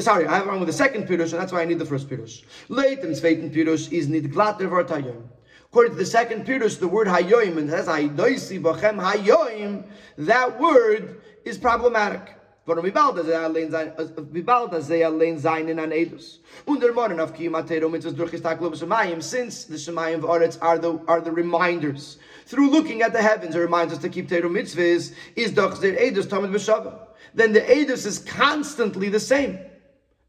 Sorry, I have a problem with the second pirush, and that's why I need the first pirush. Leitem zweiten pirush is nid glatter vart hayom. According to the second pirush, the word hayoim and says hayoisi bachem hayoim. That word is problematic. Warum wie bald das er allein sein, wie bald das er allein sein in an Edus. Und der Morgen auf Kimatero mitzvahs durch ist Tag Shemayim, since the Shemayim of are the, are the reminders through looking at the heavens, it reminds us to keep Torah mitzvahs, is doch der Edus Tamid B'Shava. Then the Edus is constantly the same.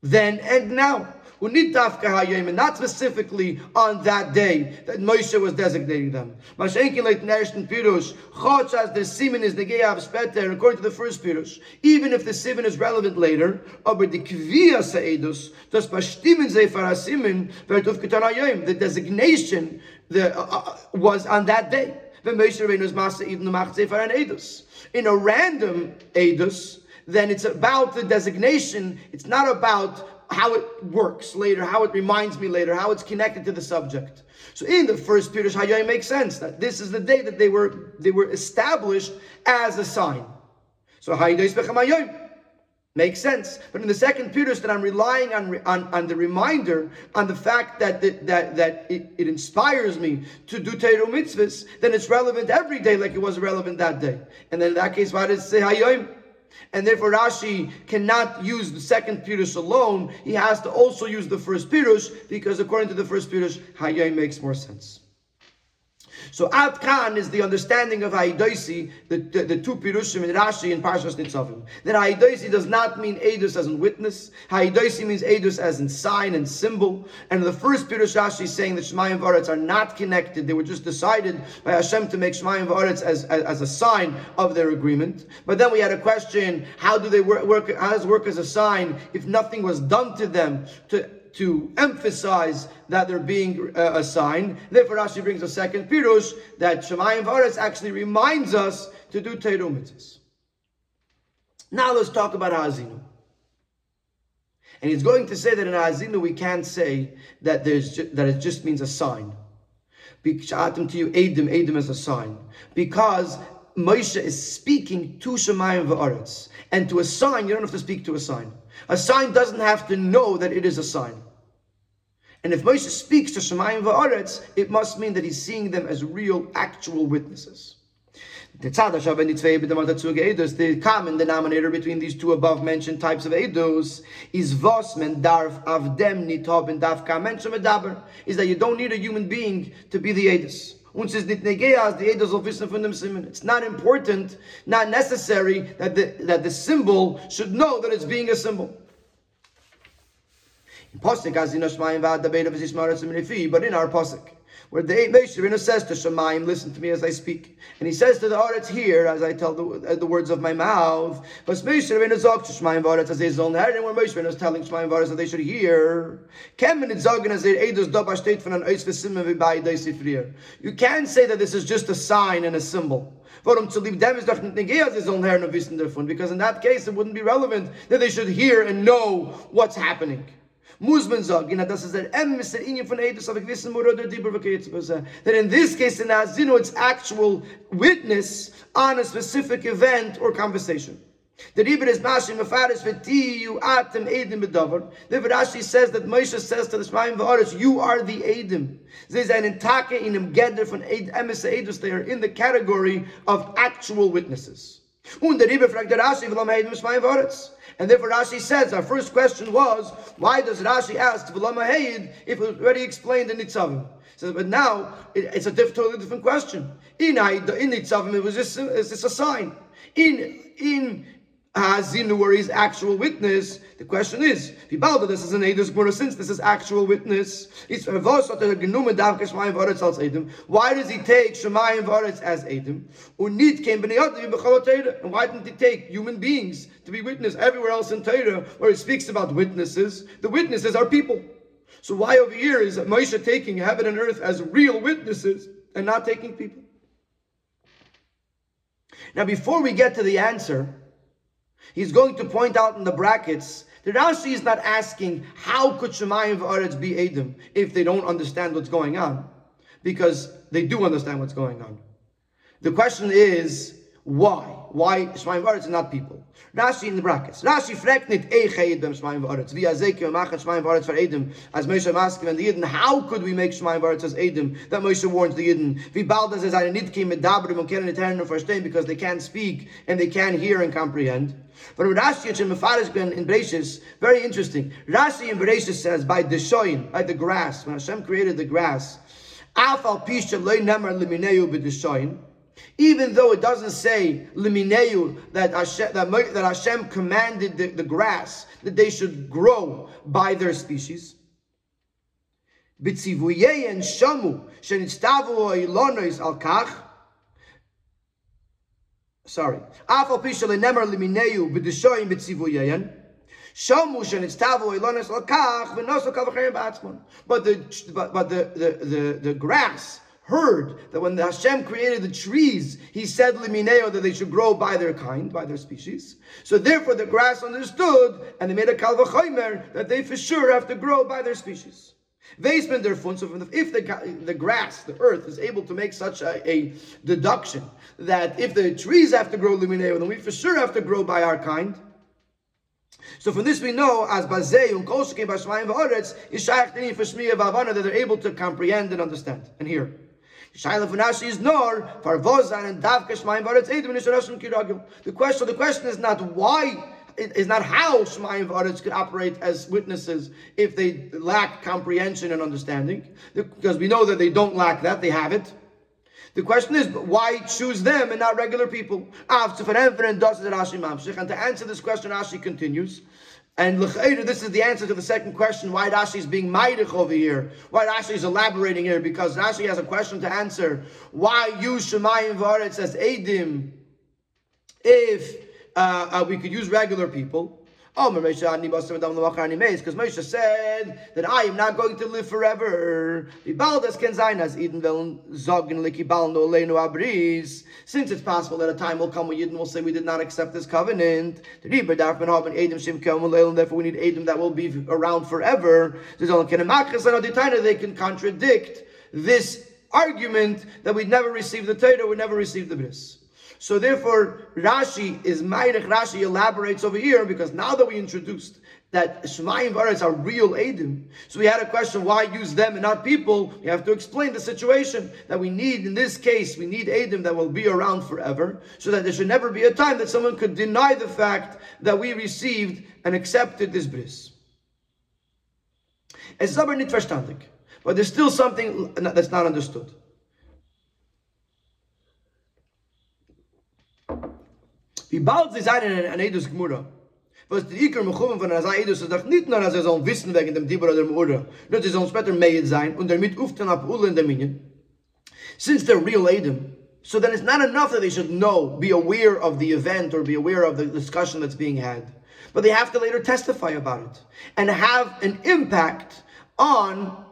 Then and now. We need and not specifically on that day that Moshe was designating them. Mashenkin like Nershton Pirush, Chotz as the Simen is Negeav Speter, according to the first Pirush, even if the Simen is relevant later, aber die Kvia Saedus, das Bestimmen Sefer HaSimen, wird auf the designation the, uh, uh, was on that day. Moshe even the Edus. In a random Edus, then it's about the designation, it's not about how it works later, how it reminds me later, how it's connected to the subject. So in the first Pirush Hayom makes sense that this is the day that they were they were established as a sign. So Bechamayom makes sense. But in the second Pirush that I'm relying on, on, on the reminder, on the fact that the, that that it, it inspires me to do Teiru mitzvahs, then it's relevant every day like it was relevant that day. And then in that case, why does it say Hayom? And therefore Rashi cannot use the second Pirush alone. He has to also use the first Pirush because according to the first Pirush, Hayom makes more sense. So Ad Khan is the understanding of Haidoisi, the, the, the, two Pirushim in Rashi and Parshas Nitzavim. That Haidoisi does not mean Edus as in witness. Haidoisi means Edus as in sign and symbol. And the first Pirush Rashi is saying that Shemayim Varetz are not connected. They were just decided by Hashem to make Shemayim Varetz as, as, as, a sign of their agreement. But then we had a question, how do they work, work how does work as a sign if nothing was done to them to to emphasize that they're being uh, assigned. Therefore, Rashi brings a second pirush that Shemayim Varetz actually reminds us to do Teiru. Now let's talk about Ha'azinu. And he's going to say that in Ha'azinu we can't say that there's ju- that it just means a sign. Sha'atim to you, Adim, Adim as a sign. Because Moshe is speaking to Shemayim Va'aretz. And to a sign, you don't have to speak to a sign. A sign doesn't have to know that it is a sign. And if Moshe speaks to Shemayim va'aretz, it must mean that he's seeing them as real, actual witnesses. The common denominator between these two above mentioned types of edos is avdem nitob and is that you don't need a human being to be the edus. Edus. It's not important, not necessary that the, that the symbol should know that it's being a symbol. As but in our pasuk where the Moshe says to Shemaim, listen to me as I speak. And he says to the Aretz here, as I tell the, uh, the words of my mouth, but Moshe zog to Shemaim Varetz as they zol and where Moshe is telling Shemaim Varetz that they should hear. You can't say that this is just a sign and a symbol. Doch nicht negeas, sie sollen hören und wissen davon, because in that case it wouldn't be relevant that they should hear and know what's happening muss man sagen, das ist der Emes, der Ingen von Edus, aber gewissen Murad der Dibur, that in this case, in Azino, it's actual witness on a specific event or conversation. The Rebbe is Mashi Mefaris v'tiyu atem edim bedavar. The Rashi says that Moshe says to the Shemaim v'aretz, you are the edim. An intake in him gather from emes edus. They are in the category of actual witnesses. Und der Rebbe fragt der Rashi, v'lam edim Shemaim v'aretz. And therefore Rashi says, our first question was, why does Rashi ask V'lama Hayid if it was already explained in Nitzavim? So, but now it, it's a diff, totally different question. In in Nitzavim, it was just, it's just a sign. In in Hazinu, where he's actual witness, the question is, Vibalda, this is an Eidos Gemara, since this is actual witness, why does he take Shemayim Varetz as Eidim? And why didn't he take human beings to be witness everywhere else in Torah where it speaks about witnesses? The witnesses are people. So why over here is Moshe taking heaven and earth as real witnesses and not taking people? Now, before we get to the answer, He's going to point out in the brackets that Rashi is not asking how could Shemayim v'aretz be Edom if they don't understand what's going on, because they do understand what's going on. The question is why? Why Shemayim v'aretz are not people? Rashi in the brackets. Rashi fragt nicht Eiche Edom Shemayim v'aretz. Wie Azeki Machat Shemayim v'aretz for Edom. As Moshe asking and the Yidden, how could we make Shemayim v'aretz as Edom? That Moshe warns the Yidden. Wie bald as eine Nitki medabrim und können nicht verstehen because they can't speak and they can't hear and comprehend. But Rashi in Mefarish in Bereshis, very interesting. Rashi in Bereshis says by the shoyin, by the grass, when Hashem created the grass, Afal pisha loy nemar limineu b'deshoyin. Even though it doesn't say limineu that Hashem, that, that Hashem commanded the, the grass that they should grow by their species. בציוויין שמו שנצטוו אילונויס על כך sorry, אף על פי שלנמר למיניהו בדשויים בציוויין שמו שנצטוו אילונויס על כך ונוסו קו אחרים בעצמם but the, but, but the, the, the, the grass heard that when Hashem created the trees, He said limineo that they should grow by their kind, by their species. So therefore, the grass understood, and they made a kalvachomer that they for sure have to grow by their species. Basement their fun. So if the the grass, the earth, is able to make such a, a deduction that if the trees have to grow limineo, then we for sure have to grow by our kind. So from this we know as bazei and kolshke b'shmayim v'oretz is shaykh for shmiya v'avana that they're able to comprehend and understand and hear. Is nor and. The question, the question is not why, is not how Shmaim Varetz could operate as witnesses if they lack comprehension and understanding, because we know that they don't lack that, they have it. The question is, why choose them and not regular people? And to answer this question, Rashi continues. And this is the answer to the second question, why Rashi is being maidich over here. Why Rashi is elaborating here, because Rashi has a question to answer. Why use Shemayim Varetz as Edim if uh, uh, we could use regular people? Oh, because Moshe said that I am not going to live forever. Since it's possible that a time will come when Yidden will say we did not accept this covenant, therefore we need Adam that will be around forever. They can contradict this argument that we never received the Torah, we never received the Bris. So therefore, Rashi is Mayrich. Rashi elaborates over here because now that we introduced that Shemayim Varetz are real Adim, so we had a question: why use them and not people? We have to explain the situation that we need. In this case, we need Adim that will be around forever, so that there should never be a time that someone could deny the fact that we received and accepted this bris. Ist aber nicht but there's still something that's not understood. Wie bald sie sein in ein Edus Gmura. Was die Iker mechumen von einer Edus ist doch nicht nur, dass er sollen wissen wegen dem Dibur oder dem. Nur sie sollen später meid sein und damit uften ab Ula in der Minion. Since they're real Edom, so then it's not enough that they should know, be aware of the event or be aware of the discussion that's being had. But they have to later testify about it and have an impact on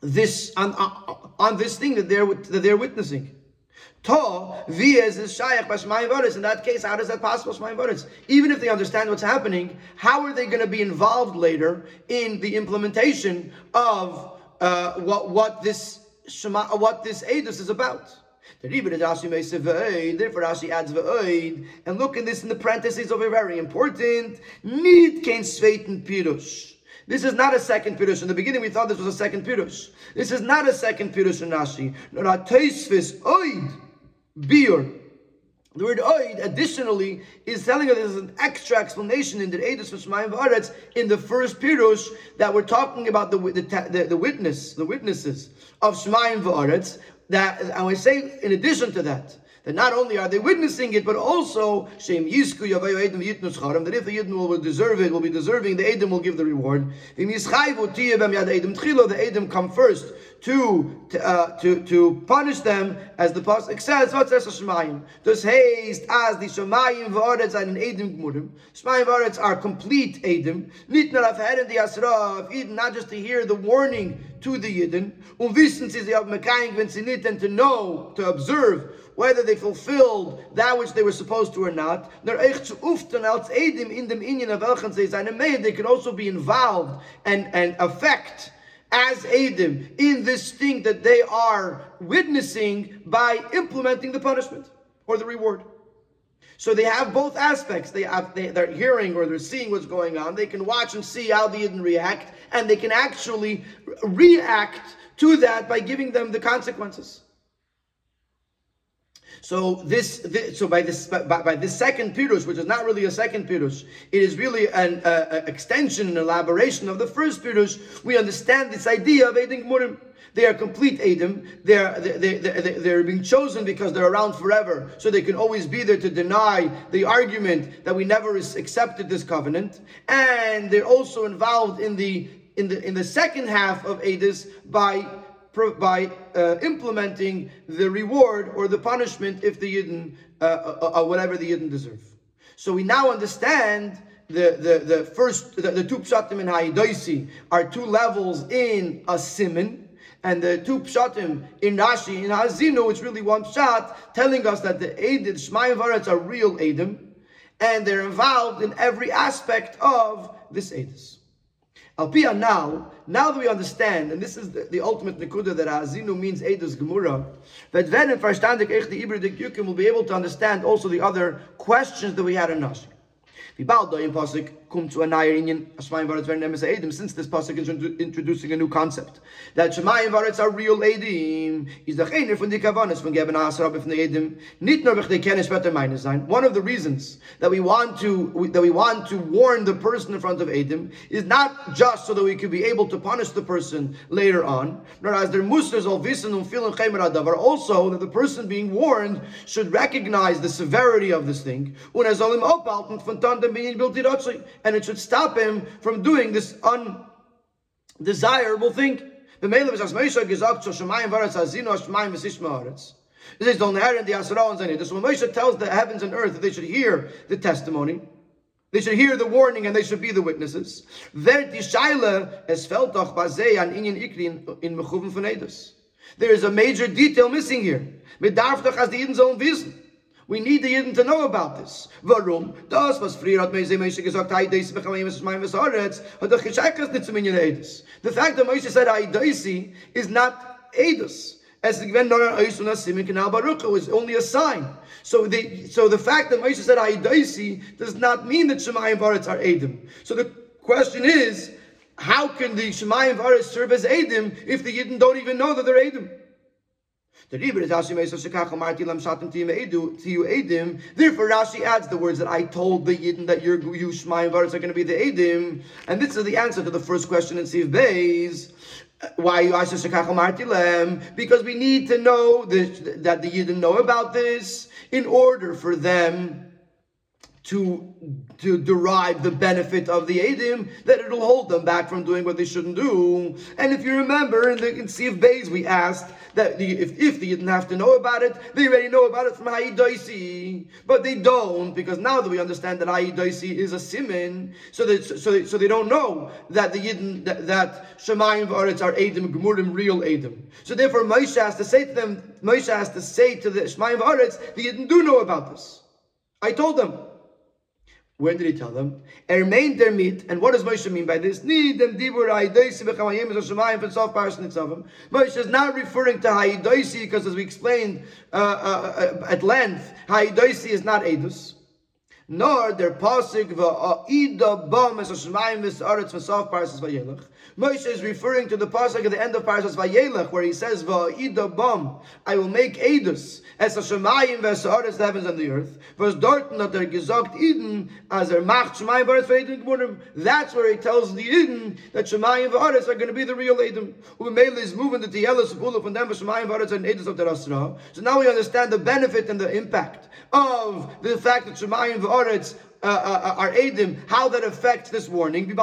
this on, on this thing that they're that they're witnessing. To, vias is shayach b'shmayim voris. In that case, how does that possible voris? Even if they understand what's happening, how are they going to be involved later in the implementation of uh, what what this shema, what this edus is about? Therefore, Rashi adds v'oid, and look in this in the parentheses over very important. Need kein sveiten pirush. This is not a second pirush. In the beginning, we thought this was a second pirush. This is not a second pirush in Rashi. No, not teisvis oid. Biur. The word oid, additionally, is telling us there's an extra explanation in the Edus of Shemayim V'aretz in the first Pirush that we're talking about the, the, the, the witness, the witnesses of Shemayim V'aretz. That, and we say, in addition to that, that not only are they witnessing it, but also Shem Yisku that if the Yidden will deserve it, will be deserving, the Edom will give the reward. The Edom come first to uh, to to punish them, as the pasuk says. Says Shemayim? Does haste as the Shemayim v'aretz and an Edim gmurim. Shemayim v'aretz are complete Edim. Nit nur auf Herren Asra of Eden, not just to hear the warning to the Yidden. Um wissen sie sie auf Mekayim wenn and to know, to observe whether they fulfilled that which they were supposed to or not. They can also be involved and, and affect as Adim in this thing that they are witnessing by implementing the punishment or the reward. So they have both aspects. They have they, are hearing or they're seeing what's going on. They can watch and see how the Yidden react, and they can actually react to that by giving them the consequences. So this, this, so by this by, by this second pirush, which is not really a second pirush, it is really an uh, extension and elaboration of the first pirush. We understand this idea of Edom Gmurim. They are complete Edom. They are they, they, they, they're being chosen because they're around forever, so they can always be there to deny the argument that we never accepted this covenant, and they're also involved in the in the in the second half of Edis by by uh, implementing the reward or the punishment if the Yidden, uh, uh, uh, whatever the Yidden deserve. So we now understand the, the, the first, the, the two pshatim in Ha'idaisi are two levels in a siman, and the two pshatim in Rashi, in Hazinu, it's really one pshat, telling us that the Edid, Shmayim Varetz are real Edim, and they're involved in every aspect of this Edis. Alpia now, now that we understand, and this is the, the ultimate nekuda that Azinu means Eidos Gemura, that when in verstandig echt the Ibra Yukim will be able to understand also the other questions that we had in Nashi. Wie bald da im Pasuk kommt zu einer Inyan, Shemaim Varetz werden Emes Edim, since this Pasuk is introducing a new concept. That Shemaim Varetz are real Edim, is the Chener von die Kavanas von Geben Asar von the Edim, nicht nur wich die Kennis better meine sein. One of the reasons that we want to, that we want to warn the person in front of Edim is not just so that we could be able to punish the person later on, nor as their musters all wissen und vielen Chemer Adavar, also that the person being warned should recognize the severity of this thing, und er soll ihm aufhalten von Tante and it should stop him from doing this undesirable thing. The as Moshe gesagt, so Shemayim varetz azinu, Shemayim v'sishma haaretz. This is the Neher and the Asra and Zayin. This when Moshe tells the heavens and earth that they should hear the testimony, they should hear the warning and they should be the witnesses. There is a major detail missing here. We need the Yidden to know about this. Warum? Das, was früher hat Moshe Moshe gesagt, Hai Deisi Bechamim Es Shmaim Es Haaretz, hat doch nicht Eidos. The fact that Moshe said Hai Deisi is not Eidos. As the Gven Nora Ois Una Simin Kanal Baruch is only a sign. So the, so the fact that Moshe said Hai Deisi does not mean that Shemayim Varetz are Edim. So the question is, how can the Shemayim Varetz serve as Edim if the Yidden don't even know that they're Edim? Therefore, Rashi adds the words that I told the Yidden that your you Shmayim Varetz are going to be the Edim, and this is the answer to the first question in Sif Beis. Uh, why you ask? Because we need to know this, that the Yidden know about this in order for them to to derive the benefit of the Edim, that it'll hold them back from doing what they shouldn't do. And if you remember in the in Sif Beis, we asked that the, if, if they didn't have to know about it, they already know about it from Ha'idaisi. But they don't, because now that we understand that Ha'idaisi is a simin, so that so they, so they don't know that the Yidden that, that Shemayim Varetz are Edim Gemurim real Edim. So therefore Moshe has to say to them, Moshe has to say to the Shemayim Varetz, the Yidden do know about this. I told them. Where did he tell them? Ermain der mit, and what does Moshe mean by this? dem dibur Moshe is not referring to haidoisi because, as we explained uh, uh, uh, at length, haidoisi is not edus nor der pasuk va'ida bam es shmaim vis aretz v'saf parsas vayelach. Moshe is referring to the pasuk at the end of parsas vayelach where he says va'ida bam I will make edus es shmaim vis aretz the heavens and the earth. Was dort not der gesagt Eden as er macht shmaim varetz vayelach geborn. That's where he tells the Eden that shmaim varetz are going to be the real. Who made is moving the tielas of from them shmaim varetz and edus of the Asra. So now we understand the benefit and the impact of the fact that varetz Oretz uh, uh, Edim, how that affects this warning. You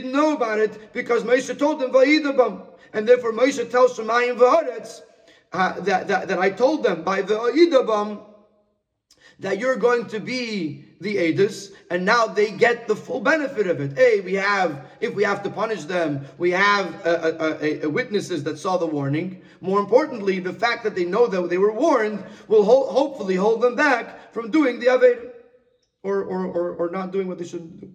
know about it because Moshe told them Va'idabam. And therefore Moshe tells Shemayim Va'aretz uh, that, that, that I told them by Va'idabam that you're going to be the Edis, and now they get the full benefit of it. Hey, we have, if we have to punish them, we have a, a, a witnesses that saw the warning. More importantly, the fact that they know that they were warned will ho- hopefully hold them back from doing the Aved, or, or, or, or not doing what they shouldn't do.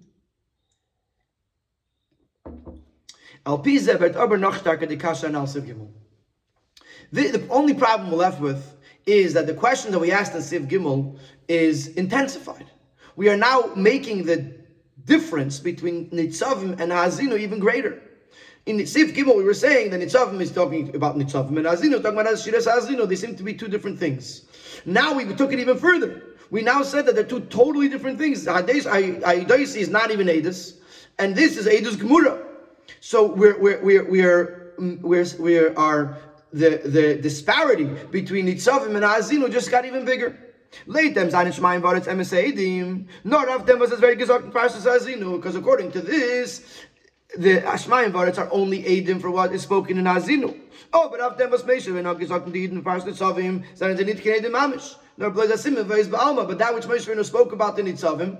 The, the only problem we're left with is that the question that we asked in Sif Gimel is intensified. We are now making the difference between Nitzavim and Hazinu even greater. In Sif Gimel, we were saying that Nitzavim is talking about Nitzavim and Hazinu talking about Shiras Hazinu. They seem to be two different things. Now we took it even further. We now said that they're two totally different things. Hadaisi is not even Adis, and this is Adis Gemura. So we're we're we're we're we're, we're our the, the disparity between Nitzavim and Azinu just got even bigger. Late Leitem seine Shmaim war it's MSAdim. Not of them was as very gesagt in Parshas Azinu, because according to this, the Ashmayim Varetz are only Eidim for what is spoken in Azinu. Oh, but after them was Moshe, when Hagis talking to Eden, Parshat Nitzavim, saying they need to Mamish. No, but that which Moshe Rabbeinu spoke about the Nitzavim,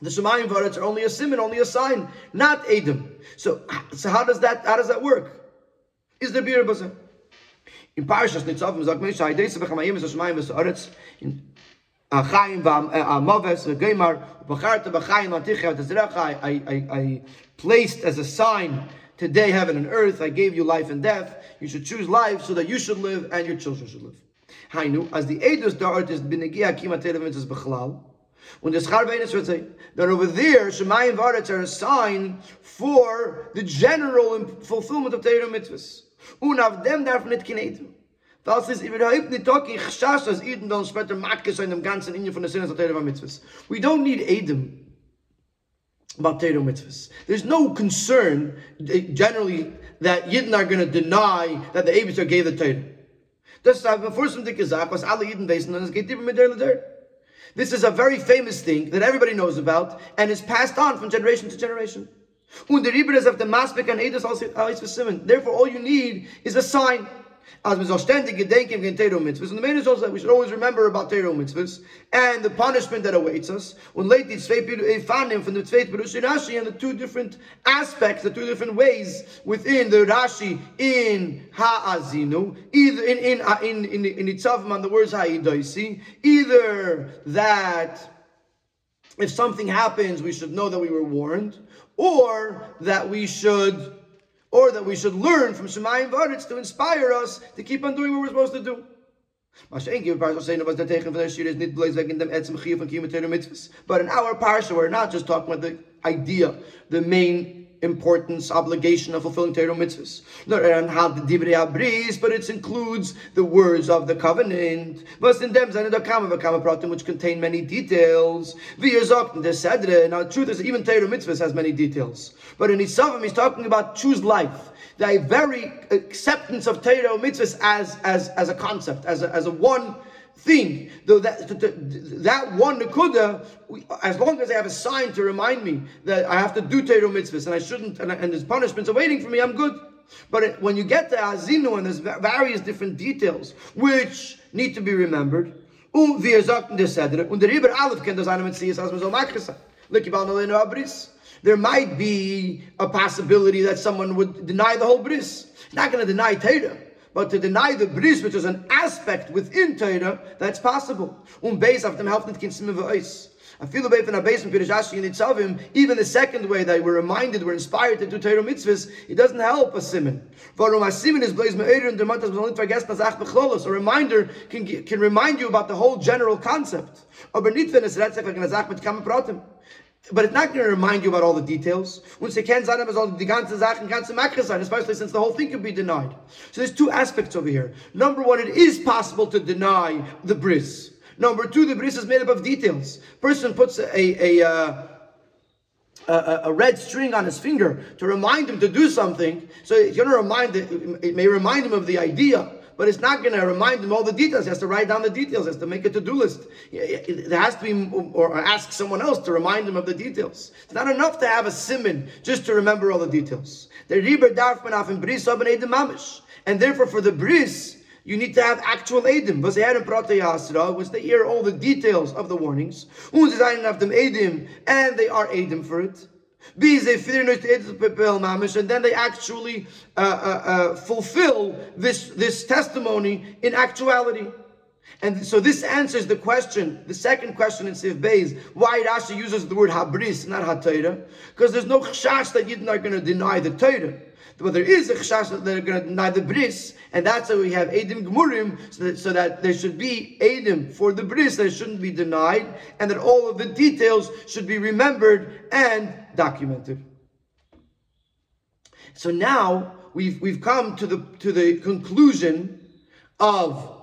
the Shemayim Varetz are only a simon, only a sign, not Eidim. So, so how does that how does that work? Is there beer bazar? In Parshas Nitzavim, Zak Moshe, Haydei Sebechamayim, Shemayim Varetz, in uh, Achayim Maves uh, uh, Geimar Bacharta Bachayim Aticha Tezrecha. I I I placed as a sign today heaven and earth. I gave you life and death. You should choose life so that you should live and your children should live. Hainu as the Eidos Da'art is Binegia Kima Terevim Bechlal. When the Venus would say that over there, Shemayim Varetz are a sign for the general fulfillment of Torah mitzvahs. Unav dem darf nicht kinetum. Das ist überhaupt nicht talking chashash, dass Eden dann später Makkes in dem ganzen Ingen von der Sinne der mitzvahs. We don't need Edom about Torah mitzvahs. There's no concern eh, generally that Yidden are going to deny that the Abishar gave the Torah. Das ist um was alle Yidden wissen, und es geht immer mit der. This is a very famous thing that everybody knows about and is passed on from generation to generation. Und der Rieber ist auf dem Maspek an Edus als Therefore, all you need is a sign. As ständig gedenken wegen Teiro mitzvahs. And the main is also that we should always remember about Teiro mitzvahs and the punishment that awaits us. When late die zwei Fanim from the Tzveit Rashi and the two different aspects, the two different ways within the Rashi in Ha'azinu, either in in uh, in in, in Itzavim on the words Ha'idaisi, either that if something happens, we should know that we were warned, or that we should or that we should learn from Shemayim Varetz to inspire us to keep on doing what we're supposed to do. But in our parsha, we're not just talking about the idea, the main importance, obligation of fulfilling Torah mitzvahs. But it includes the words of the covenant. Which contain many details. Now, the truth is, even Torah mitzvahs has many details. But in Isavim, he's talking about choose life. The very acceptance of Torah mitzvahs as, as, as a concept, as a, as a one thing. Though that that one nakuda, as long as I have a sign to remind me that I have to do Torah mitzvahs and I shouldn't, and, and there's punishments awaiting for me, I'm good. But it, when you get to Azinu and there's various different details which need to be remembered, um, abris. There might be a possibility that someone would deny the whole bris. He's not going to deny Torah. But to deny the bris, which is an aspect within Torah, that's possible. Um base of them help not kinsim v'ois. I feel the from a base in Pirishashi and Itzavim, even the second way that we're reminded, we're inspired to do Torah mitzvahs, it doesn't help a simon. Is. A reminder can, can remind you about the whole general concept. But it's not going to remind you about all the details. Especially since the whole thing could be denied. So there's two aspects over here. Number one, it is possible to deny the bris. Number two, the bris is made up of details. Person puts a, a, a uh, a, a, red string on his finger to remind him to do something. So it's going to remind it may remind him of the idea, but it's not going to remind him all the details. He has to write down the details. He has to make a to-do list. There has to be, or ask someone else to remind him of the details. It's not enough to have a simon just to remember all the details. And therefore, for the bris, you need to have actual edim. Which they hear all the details of the warnings. And they are edim for it. And then they actually uh, uh, uh, fulfill this, this testimony in actuality. And so this answers the question, the second question in Sif Beis, why Rashi uses the word habris, not hatayra, because there's no chashash that Yidden are not going to deny the Torah. But there is a chashash that they're going to deny the bris, and that's why we have edim gemurim, so that, so that there should be edim for the bris that shouldn't be denied, and that all of the details should be remembered and documented. So now we've we've come to the to the conclusion of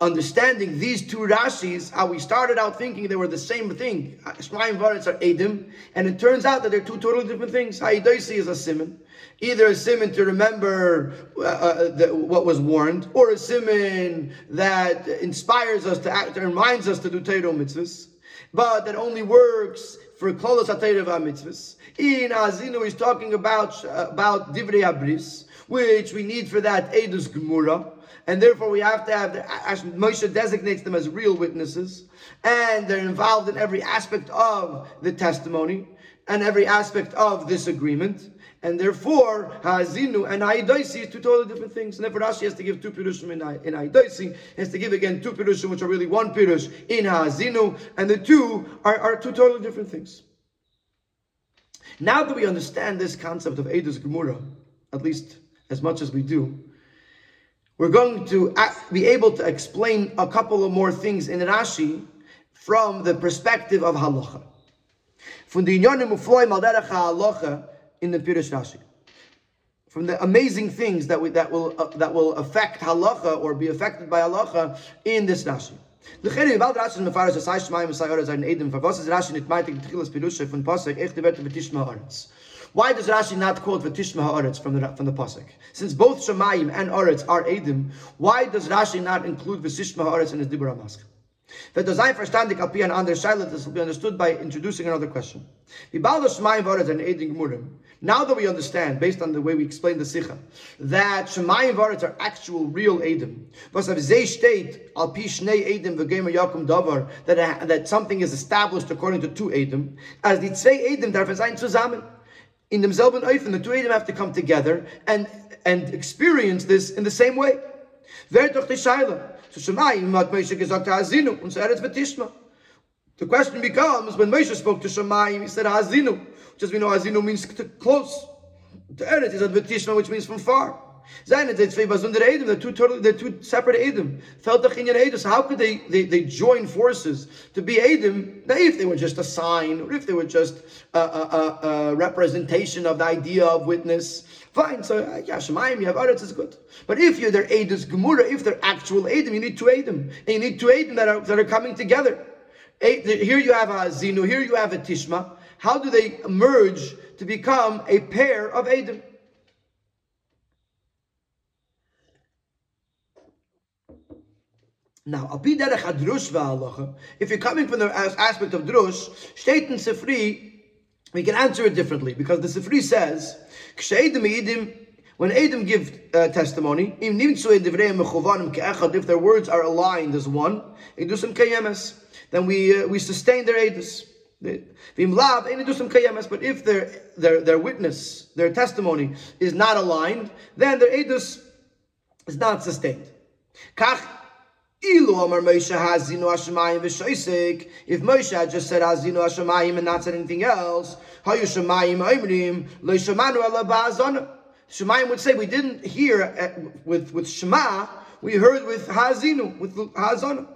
understanding these two Rashis, how we started out thinking they were the same thing. Shmaim Varetz are Edim, and it turns out that they're two totally different things. Ha'idoisi is a simon. Either a simon to remember uh, uh, the, what was warned, or a simon that inspires us to act, reminds us to do Torah mitzvahs, but that only works for kolos HaTeirav HaMitzvahs. In Azinu, he's talking about, uh, about Divrei Abris, which we need for that Edus Gemura. And therefore, we have to have, the, Moshe designates them as real witnesses, and they're involved in every aspect of the testimony and every aspect of this agreement. And therefore, Hazinu and Aidaisi is two totally different things. And therefore, Rashi has to give two pirushim in, in. Has to give again two pirushim, which are really one pirush in Hazinu. And the two are, are two totally different things. Now that we understand this concept of Eidos Gemura, at least as much as we do, we're going to be able to explain a couple of more things in Rashi from the perspective of halacha. From the in the Pirush Rashi. From the amazing things that we, that will uh, that will affect halacha or be affected by halacha in this Rashi. Why does Rashi not quote V'Tishma Haaretz from the from the pasuk? Since both Shemayim and Oretz are Edim, why does Rashi not include V'Tishma Haaretz in his Dibur HaMaskal? That does I understand the kapi and silent, this will be understood by introducing another question. Now that we understand, based on the way we explained the Sikha, that Shemayim Varetz are actual real Edim. that, that something is established according to two Edim, as the Tzvei Edim darf sein zusammen. In demselben Eufen, the two of them have to come together and, and experience this in the same way. The question becomes, when Moshe spoke to Shemayim, he said Hazinu, just we know Azinu means to close. To Eretz is Advetishma, which means from far. Zayin, the zwei Bazunder Edom, the two totally, the two separate Edom. Felt Inyan Edom. So how could they, they, they join forces to be Edom? If they were just a sign, or if they were just a, a, a, representation of the idea of witness, fine. So, uh, yeah, you have Eretz is good. But if you're their Edom Gemura, if they're actual Edom, you need two Edom. And you need two Edom that are, that are coming together. Here you have a Zinu, here you have a Tishma. How do they merge to become a pair of Edom? Now, if you're coming from the aspect of drush, steht in Sifri, we can answer it differently because the Sifri says, when Edom give uh, testimony, if their words are aligned as one, then we uh, we sustain their edus. But if their, their, their witness, their testimony is not aligned, then their edus is not sustained. If Moshe had just said Hazinu Hashemayim and not said anything else, Shemayim would say, we didn't hear uh, with, with Shema, we heard with Hazinu, with Hazana.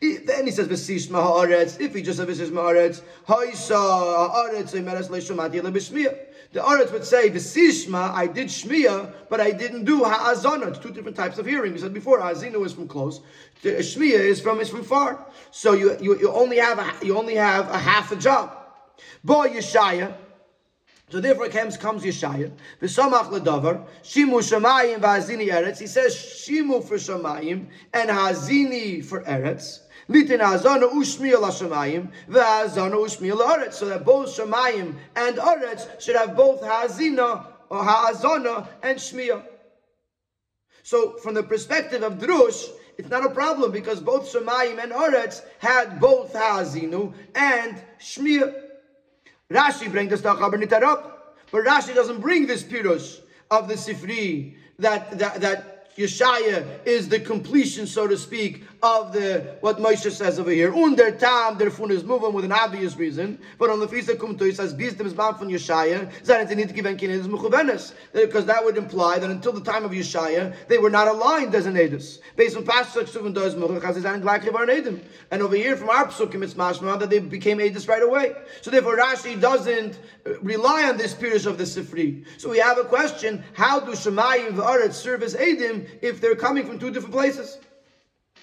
Then he says, "V'sishma haaretz." If he just said "V'sishma haaretz," ha'isa haaretz meres leishomati lebishmiya. The haaretz would say, "V'sishma," I did shmiya, but I didn't do ha'azana. It's two different types of hearing. We said before, ha'azinu is from close, shmiya is from is from far. So you, you, you only have a, you only have a half a job. Bo Yeshaya. So therefore comes, comes Yeshaya. V'samach ledavar. Shimu shamayim v'hazini eretz. He says shimu for shamayim and hazini for eretz. Litin hazana ushmiya l'shamayim v'hazana ushmiya l'eretz. So that both shamayim and eretz should have both hazina or hazana and shmiya. So from the perspective of drush, it's not a problem because both shamayim and eretz had both hazinu and shmiya. Rashi brings the Stachaber up, but Rashi doesn't bring this pirush of the Sifri that that that Yeshaya is the completion, so to speak, of the what Moshe says over here. Under tam der fun is moving with an obvious reason, but on the feast of Kumto he says bistem is bound from Yeshaya. They need to give because that would imply that until the time of Yeshaya they were not aligned as an edus. Based on such does Mukhazi and Glacier and Aidim and over here from our psukim it's mashma that they became edus right away. So therefore Rashi doesn't uh, rely on this pirush of the Sifri. So we have a question: How do Shemayim v'aretz serve as edim? if they're coming from two different places.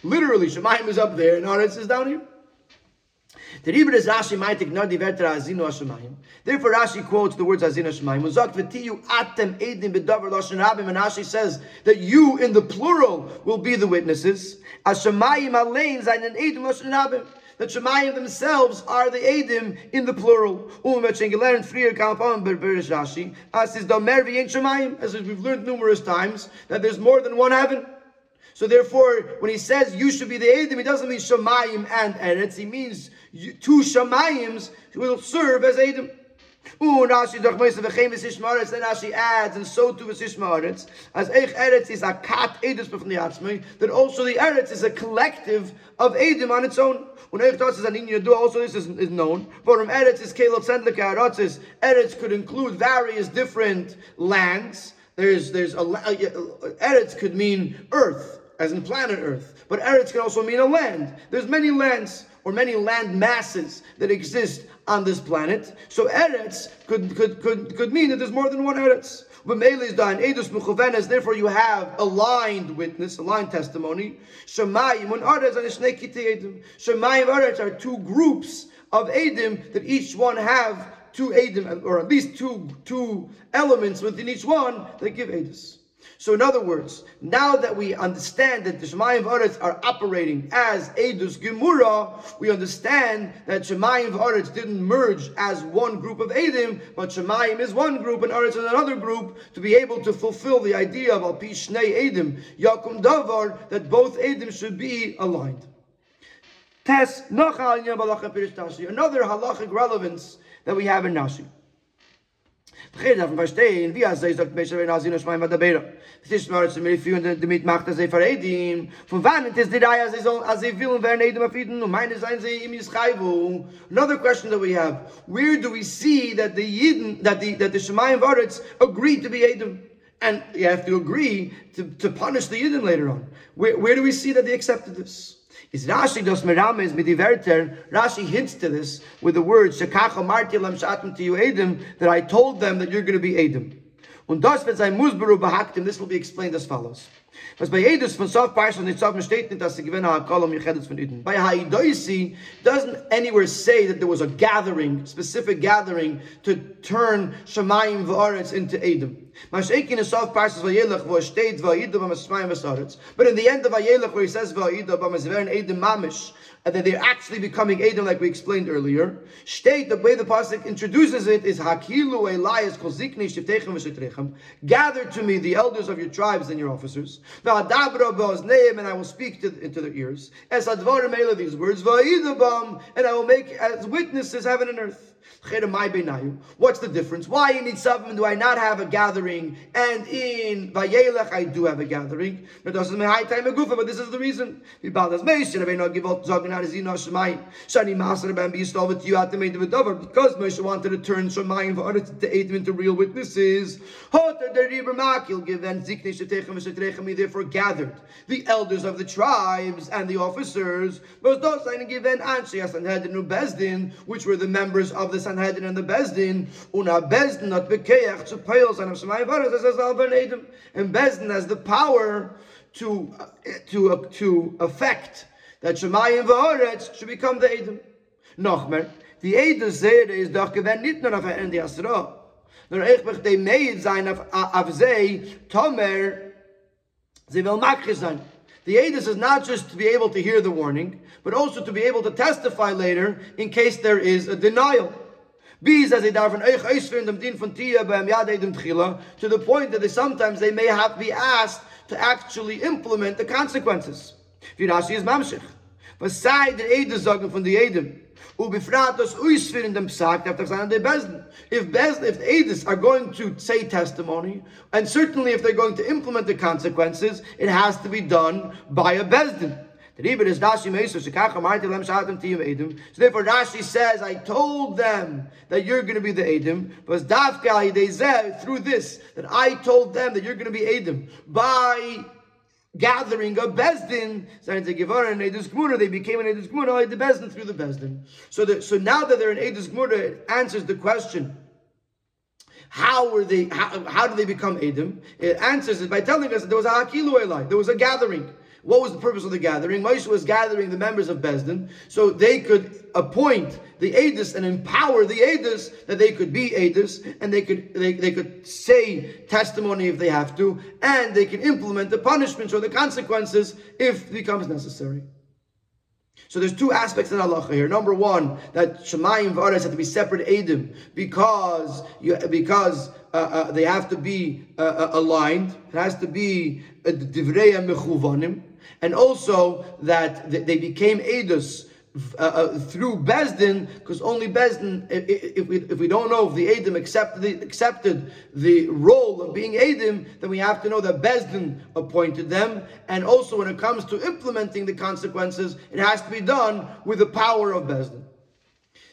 Literally, Shemayim is up there and Aretz is down here. Therefore, Rashi quotes the words lashon rabim. And Rashi says that you, in the plural, will be the witnesses. That Shemayim themselves are the Edim in the plural. As we've learned numerous times, that there's more than one heaven. So therefore, when he says you should be the Edim, he doesn't mean Shemayim and Eretz. He means two Shemayims will serve as Edim. Then Rashi adds, and so too is ish maretz, as eich eretz is a kat edus b'fn the atzmei, that also the eretz is a collective of edim on its own. When eich is an inyan also this is, is known. Vorum eretz is kelot sendlik ha'aratzis, eretz could include various different lands. There's, there's a, eretz could mean earth, as in planet earth. But eretz can also mean a land. There's many lands or many land masses that exist on this planet. So Eretz could, could, could, could mean that there's more than one Eretz. But is done, Edus Mechuvenes, therefore you have aligned witness, aligned testimony. Shemayim and Aretz are two groups of Edim that each one have two Edim, or at least two, two elements within each one that give Edus. So in other words, now that we understand that the Shemayim V'aretz are operating as Edus Gemura, we understand that Shemayim V'aretz didn't merge as one group of Edim, but Shemayim is one group and Aretz is another group to be able to fulfill the idea of Alpi Shnei Edim, Yakum Davar, that both Edim should be aligned. Another halachic relevance that we have in Nashi. Vergeet davon verstehen, wie sagt ist mir damit macht. Von wann ist die Reihe, als sie willen, werden und meine seien sie. Another question that we have, where do we see that the Yidden, that the, that the Shemayim Varetz agreed to be Edom? And you have to agree to, to punish the Yidden later on. Where, where do we see that they accepted this? Is Rashi dos merames mit diverter? Rashi hints to this with the words "Shekacha marti lam shatim to you Edom," that I told them that you're going to be Edom. Und das wird sein Musberu behaktim. This will be explained as follows. Was bei Edus von Sof Parshal Nitzavim steht nicht, dass sie gewinnen HaKolam Yechedes von Eden. By Haidoisi doesn't anywhere say that there was a gathering, specific gathering, to turn Shemayim V'aretz into Edom. But in the end of Vayelech where he says V'ayidah V'masveren Edom Mamish, and that they're actually becoming Edom, like we explained earlier. State the way the pasuk introduces it is Hakilu Elias Kozikni Shiftechem V'Shetrechem. Gather to me the elders of your tribes and your officers. V'Adabra B'Ozneim, and I will speak to, into their ears. As Advarim these words, V'Idabam, and I will make as witnesses heaven and earth. What's the difference? Why in Nitzavim do I not have a gathering, and in Vayelech I do have a gathering? But this is the reason. Because Moshe wanted to turn Shemayim v'aretz to Edom into real witnesses. Therefore gathered the elders of the tribes and the officers, which were the members of the Sanhedrin and the Bezdin, una Bezdin not bekeach to peils and Shemayim Varas as Alban Edom. And Bezdin has the power to to uh, to affect that Shemayim Varetz should become the Edom. Nochmer, the Edom Zere is doch gewend nicht nur auf ein die Asra. Nur ich möchte die Meid sein auf, auf Tomer, sie will sein. The Edis is not just to be able to hear the warning, but also to be able to testify later in case there is a denial. Bees as they davon euch eisfern dem din von Tia beim Yadedem Tchila, to the point that they sometimes they may have be asked to actually implement the consequences. Wie Rashi is Mamshich. Was sei der Ede sagen von die Edem? Ubifrat das Uisfern dem Psak, after sein der Bezen. If Bezen, if Edis are going to say testimony, and certainly if they're going to implement the consequences, it has to be done by a Bezdin. So therefore Rashi says, I told them that you're going to be the Edom. But through this, that I told them that you're going to be Edom. By gathering of Bezdin, they became an Edus Gmura, the Bezdin through the Bezdin. So, that, so now that they're an Edus Gmura, it answers the question how were they? How, how did they become Edom? It answers it by telling us that there was a Hakilu Elai, there was a gathering. What was the purpose of the gathering? Moshe was gathering the members of Bezdin so they could appoint the Adis and empower the Adis that they could be Adis and they could they, they could say testimony if they have to, and they can implement the punishments or the consequences if it becomes necessary. So there's two aspects in halacha here. Number one, that Shemayim v'aretz have to be separate edim because you, because uh, uh, they have to be uh, uh aligned. It has to be divrei mechuvanim, and also that they became edus uh, uh, through Bezdin, because only Bezdin, if, we, if we don't know if the Adim accepted the, accepted the role of being Adim, then we have to know that Bezdin appointed them. And also when it comes to implementing the consequences, it has to be done with the power of Bezdin.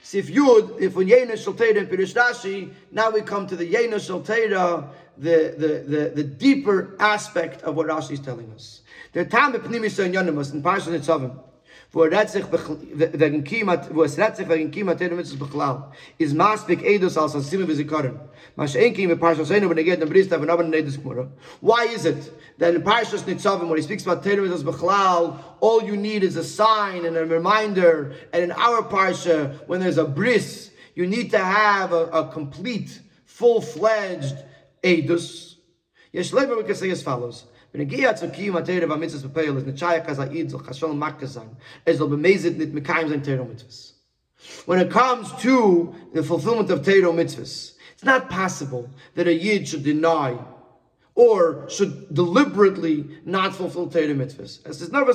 See, if Yud, if Rashi, now we come to the Yena Shaltera, the, the, the, the deeper aspect of what Rashi is telling us. The time of Pnimis and Yonimus in wo er wegen kimat wo es wegen kimat der mit beklau is maspik edos als simme wie karren mas ein kim er nicht das why is it that in parshas nitzavim when he speaks about teru with beklau all you need is a sign and a reminder and in our parsha when there's a bris you need to have a, a complete full-fledged edus yes leber we can say as follows When it comes to the fulfillment of Teire Mitzvahs, it's not possible that a Yid should deny or should deliberately not fulfill Teire Mitzvahs. Es ist nicht,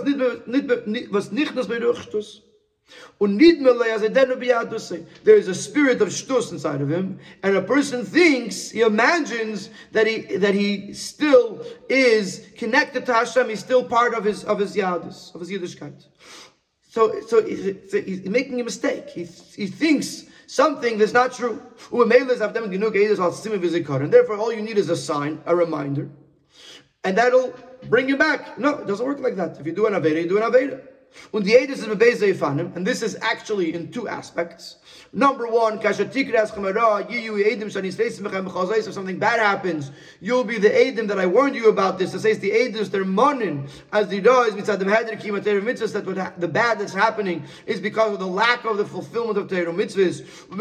there is a spirit of shtus inside of him, and a person thinks, he imagines that he that he still is connected to Hashem. He's still part of his of his yadus, of his yiddishkeit. So, so he's making a mistake. He, he thinks something that's not true. And therefore, all you need is a sign, a reminder, and that'll bring you back. No, it doesn't work like that. If you do an aveda, you do an aveda. Und die Edis is and this is actually in two aspects. Number one, if something bad happens, you'll be the Edim that I warned you about this. It says the Edis, they're monin, as the does, mitzad them heder kimater mitzvahs, that what the bad that's happening is because of the lack of the fulfillment of Teiro mitzvahs. And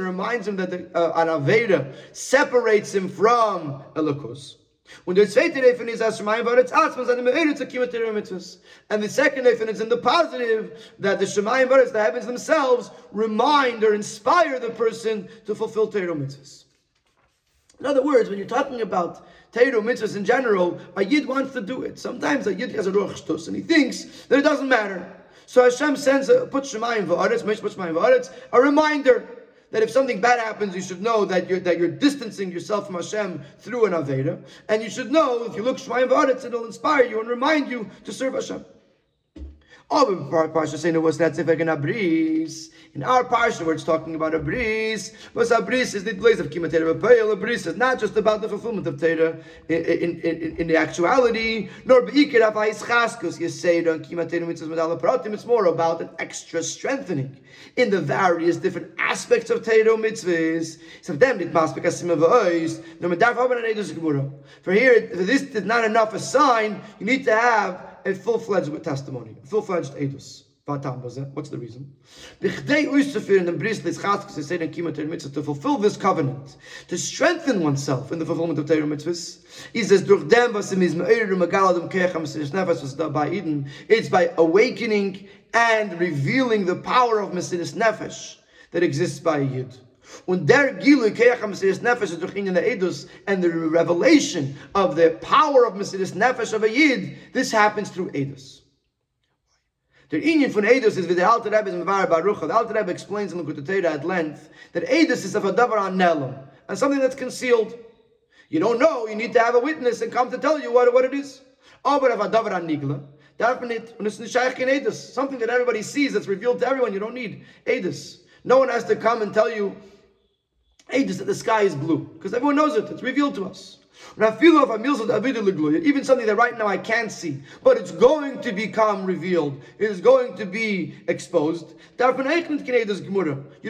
reminds him that the, uh, an Aveda separates him from Elokus. Und der zweite Reifen ist, as Shemayim Varetz Atzma, seine Me'eretz Akimat Terem Mitzvahs. And the second Reifen is in the positive, that the Shemayim Varetz, the heavens themselves, remind or inspire the person to fulfill Terem Mitzvahs. In other words, when you're talking about Teiru mitzvahs in general, a Yid wants to do it. Sometimes a Yid has a Ruach and he thinks that it doesn't matter. So Hashem sends a, puts Shemayim V'aretz, Mish Shemayim V'aretz, a reminder that if something bad happens, you should know that you're that you're distancing yourself from Hashem through an Aveda. And you should know if you look Shemaim V'aretz, it'll inspire you and remind you to serve Hashem. Oh, Parsha saying it was that if a bris. In our parsha, where it's talking about a bris, but a bris is the place of kimatera b'peil. A bris is not just about the fulfillment of Torah in, in, in, in, the actuality, nor beikir avayis chaskus yeseda and kimatera mitzvahs medala pratim. It's more about an extra strengthening in the various different aspects of Torah mitzvahs. So them it must be kasim v'ois. No medar v'aban For here, for this is not enough a sign. You need to have a full-fledged testimony, a full-fledged edus. What's the reason? To fulfill this covenant, to strengthen oneself in the fulfillment of Torah mitzvahs, he says, it's by awakening and revealing the power of Mesiris Nefesh that exists by Yid. The Edus and the revelation of the power of Mesiris Nefesh of a Yid, this happens through Edus. The Indian von Edus is with the Alter Rebbe in Mavar Baruch. The Alter Rebbe explains in the Kutatera at length that Edus is a davar on Nelam and something that's concealed. You don't know, you need to have a witness and come to tell you what, what it is. Oh, but a davar on Nigla, definite, when it's something that everybody sees that's revealed to everyone, you don't need Edus. No one has to come and tell you Edus that the sky is blue, because everyone knows it, it's revealed to us. Even something that right now I can't see, but it's going to become revealed. It is going to be exposed. You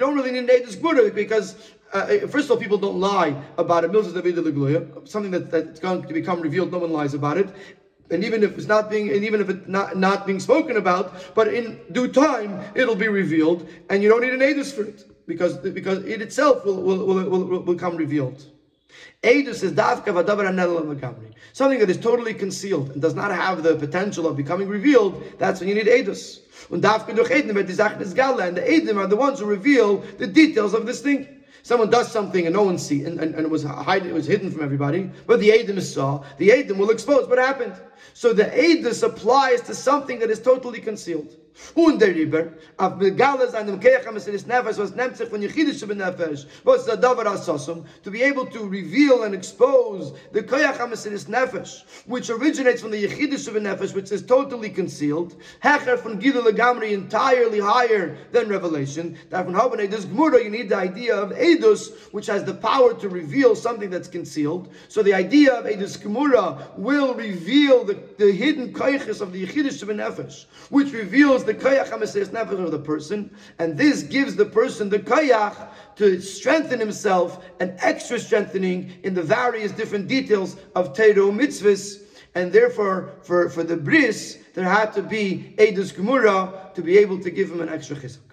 don't really need an Edus Gemura because uh, first of all, people don't lie about it. Something that, that's going to become revealed, no one lies about it. And even if it's not being, and even if it's not, not being spoken about, but in due time, it'll be revealed, and you don't need an edus for it because because it itself will will, will, will, will become revealed. Edus is davka v'adavar anel l'magamri. Something that is totally concealed and does not have the potential of becoming revealed, that's when you need edus. Und davka durch Edim Sachen is and the Edim are the ones who reveal the details of this thing. Someone does something and no one sees, and, and, and, it was hidden, it was hidden from everybody, but the Edim saw, the Edim will expose what happened. So the Edus applies to something that is totally concealed. Und der Riber, auf Begalas an dem Keach am Mesiris Nefesh, was nimmt sich von Yechidish ben Nefesh, was der Davar HaSosum, to be able to reveal and expose the Keach am Mesiris Nefesh, which originates from the Yechidish ben Nefesh, which is totally concealed, Hecher von Gidul Gamri, entirely higher than Revelation, that from Hobanei, this Gemara, you need the idea of Edus, which has the power to reveal something that's concealed. So the idea of Edus Gemura will reveal the, the hidden Keiches of the Yechidish ben Nefesh, which reveals the koyach hamisis nefesh of the person, and this gives the person the koyach to strengthen himself, and extra strengthening in the various different details of Teiro mitzvahs, and therefore for, for the bris there had to be edus gemura to be able to give him an extra chizuk.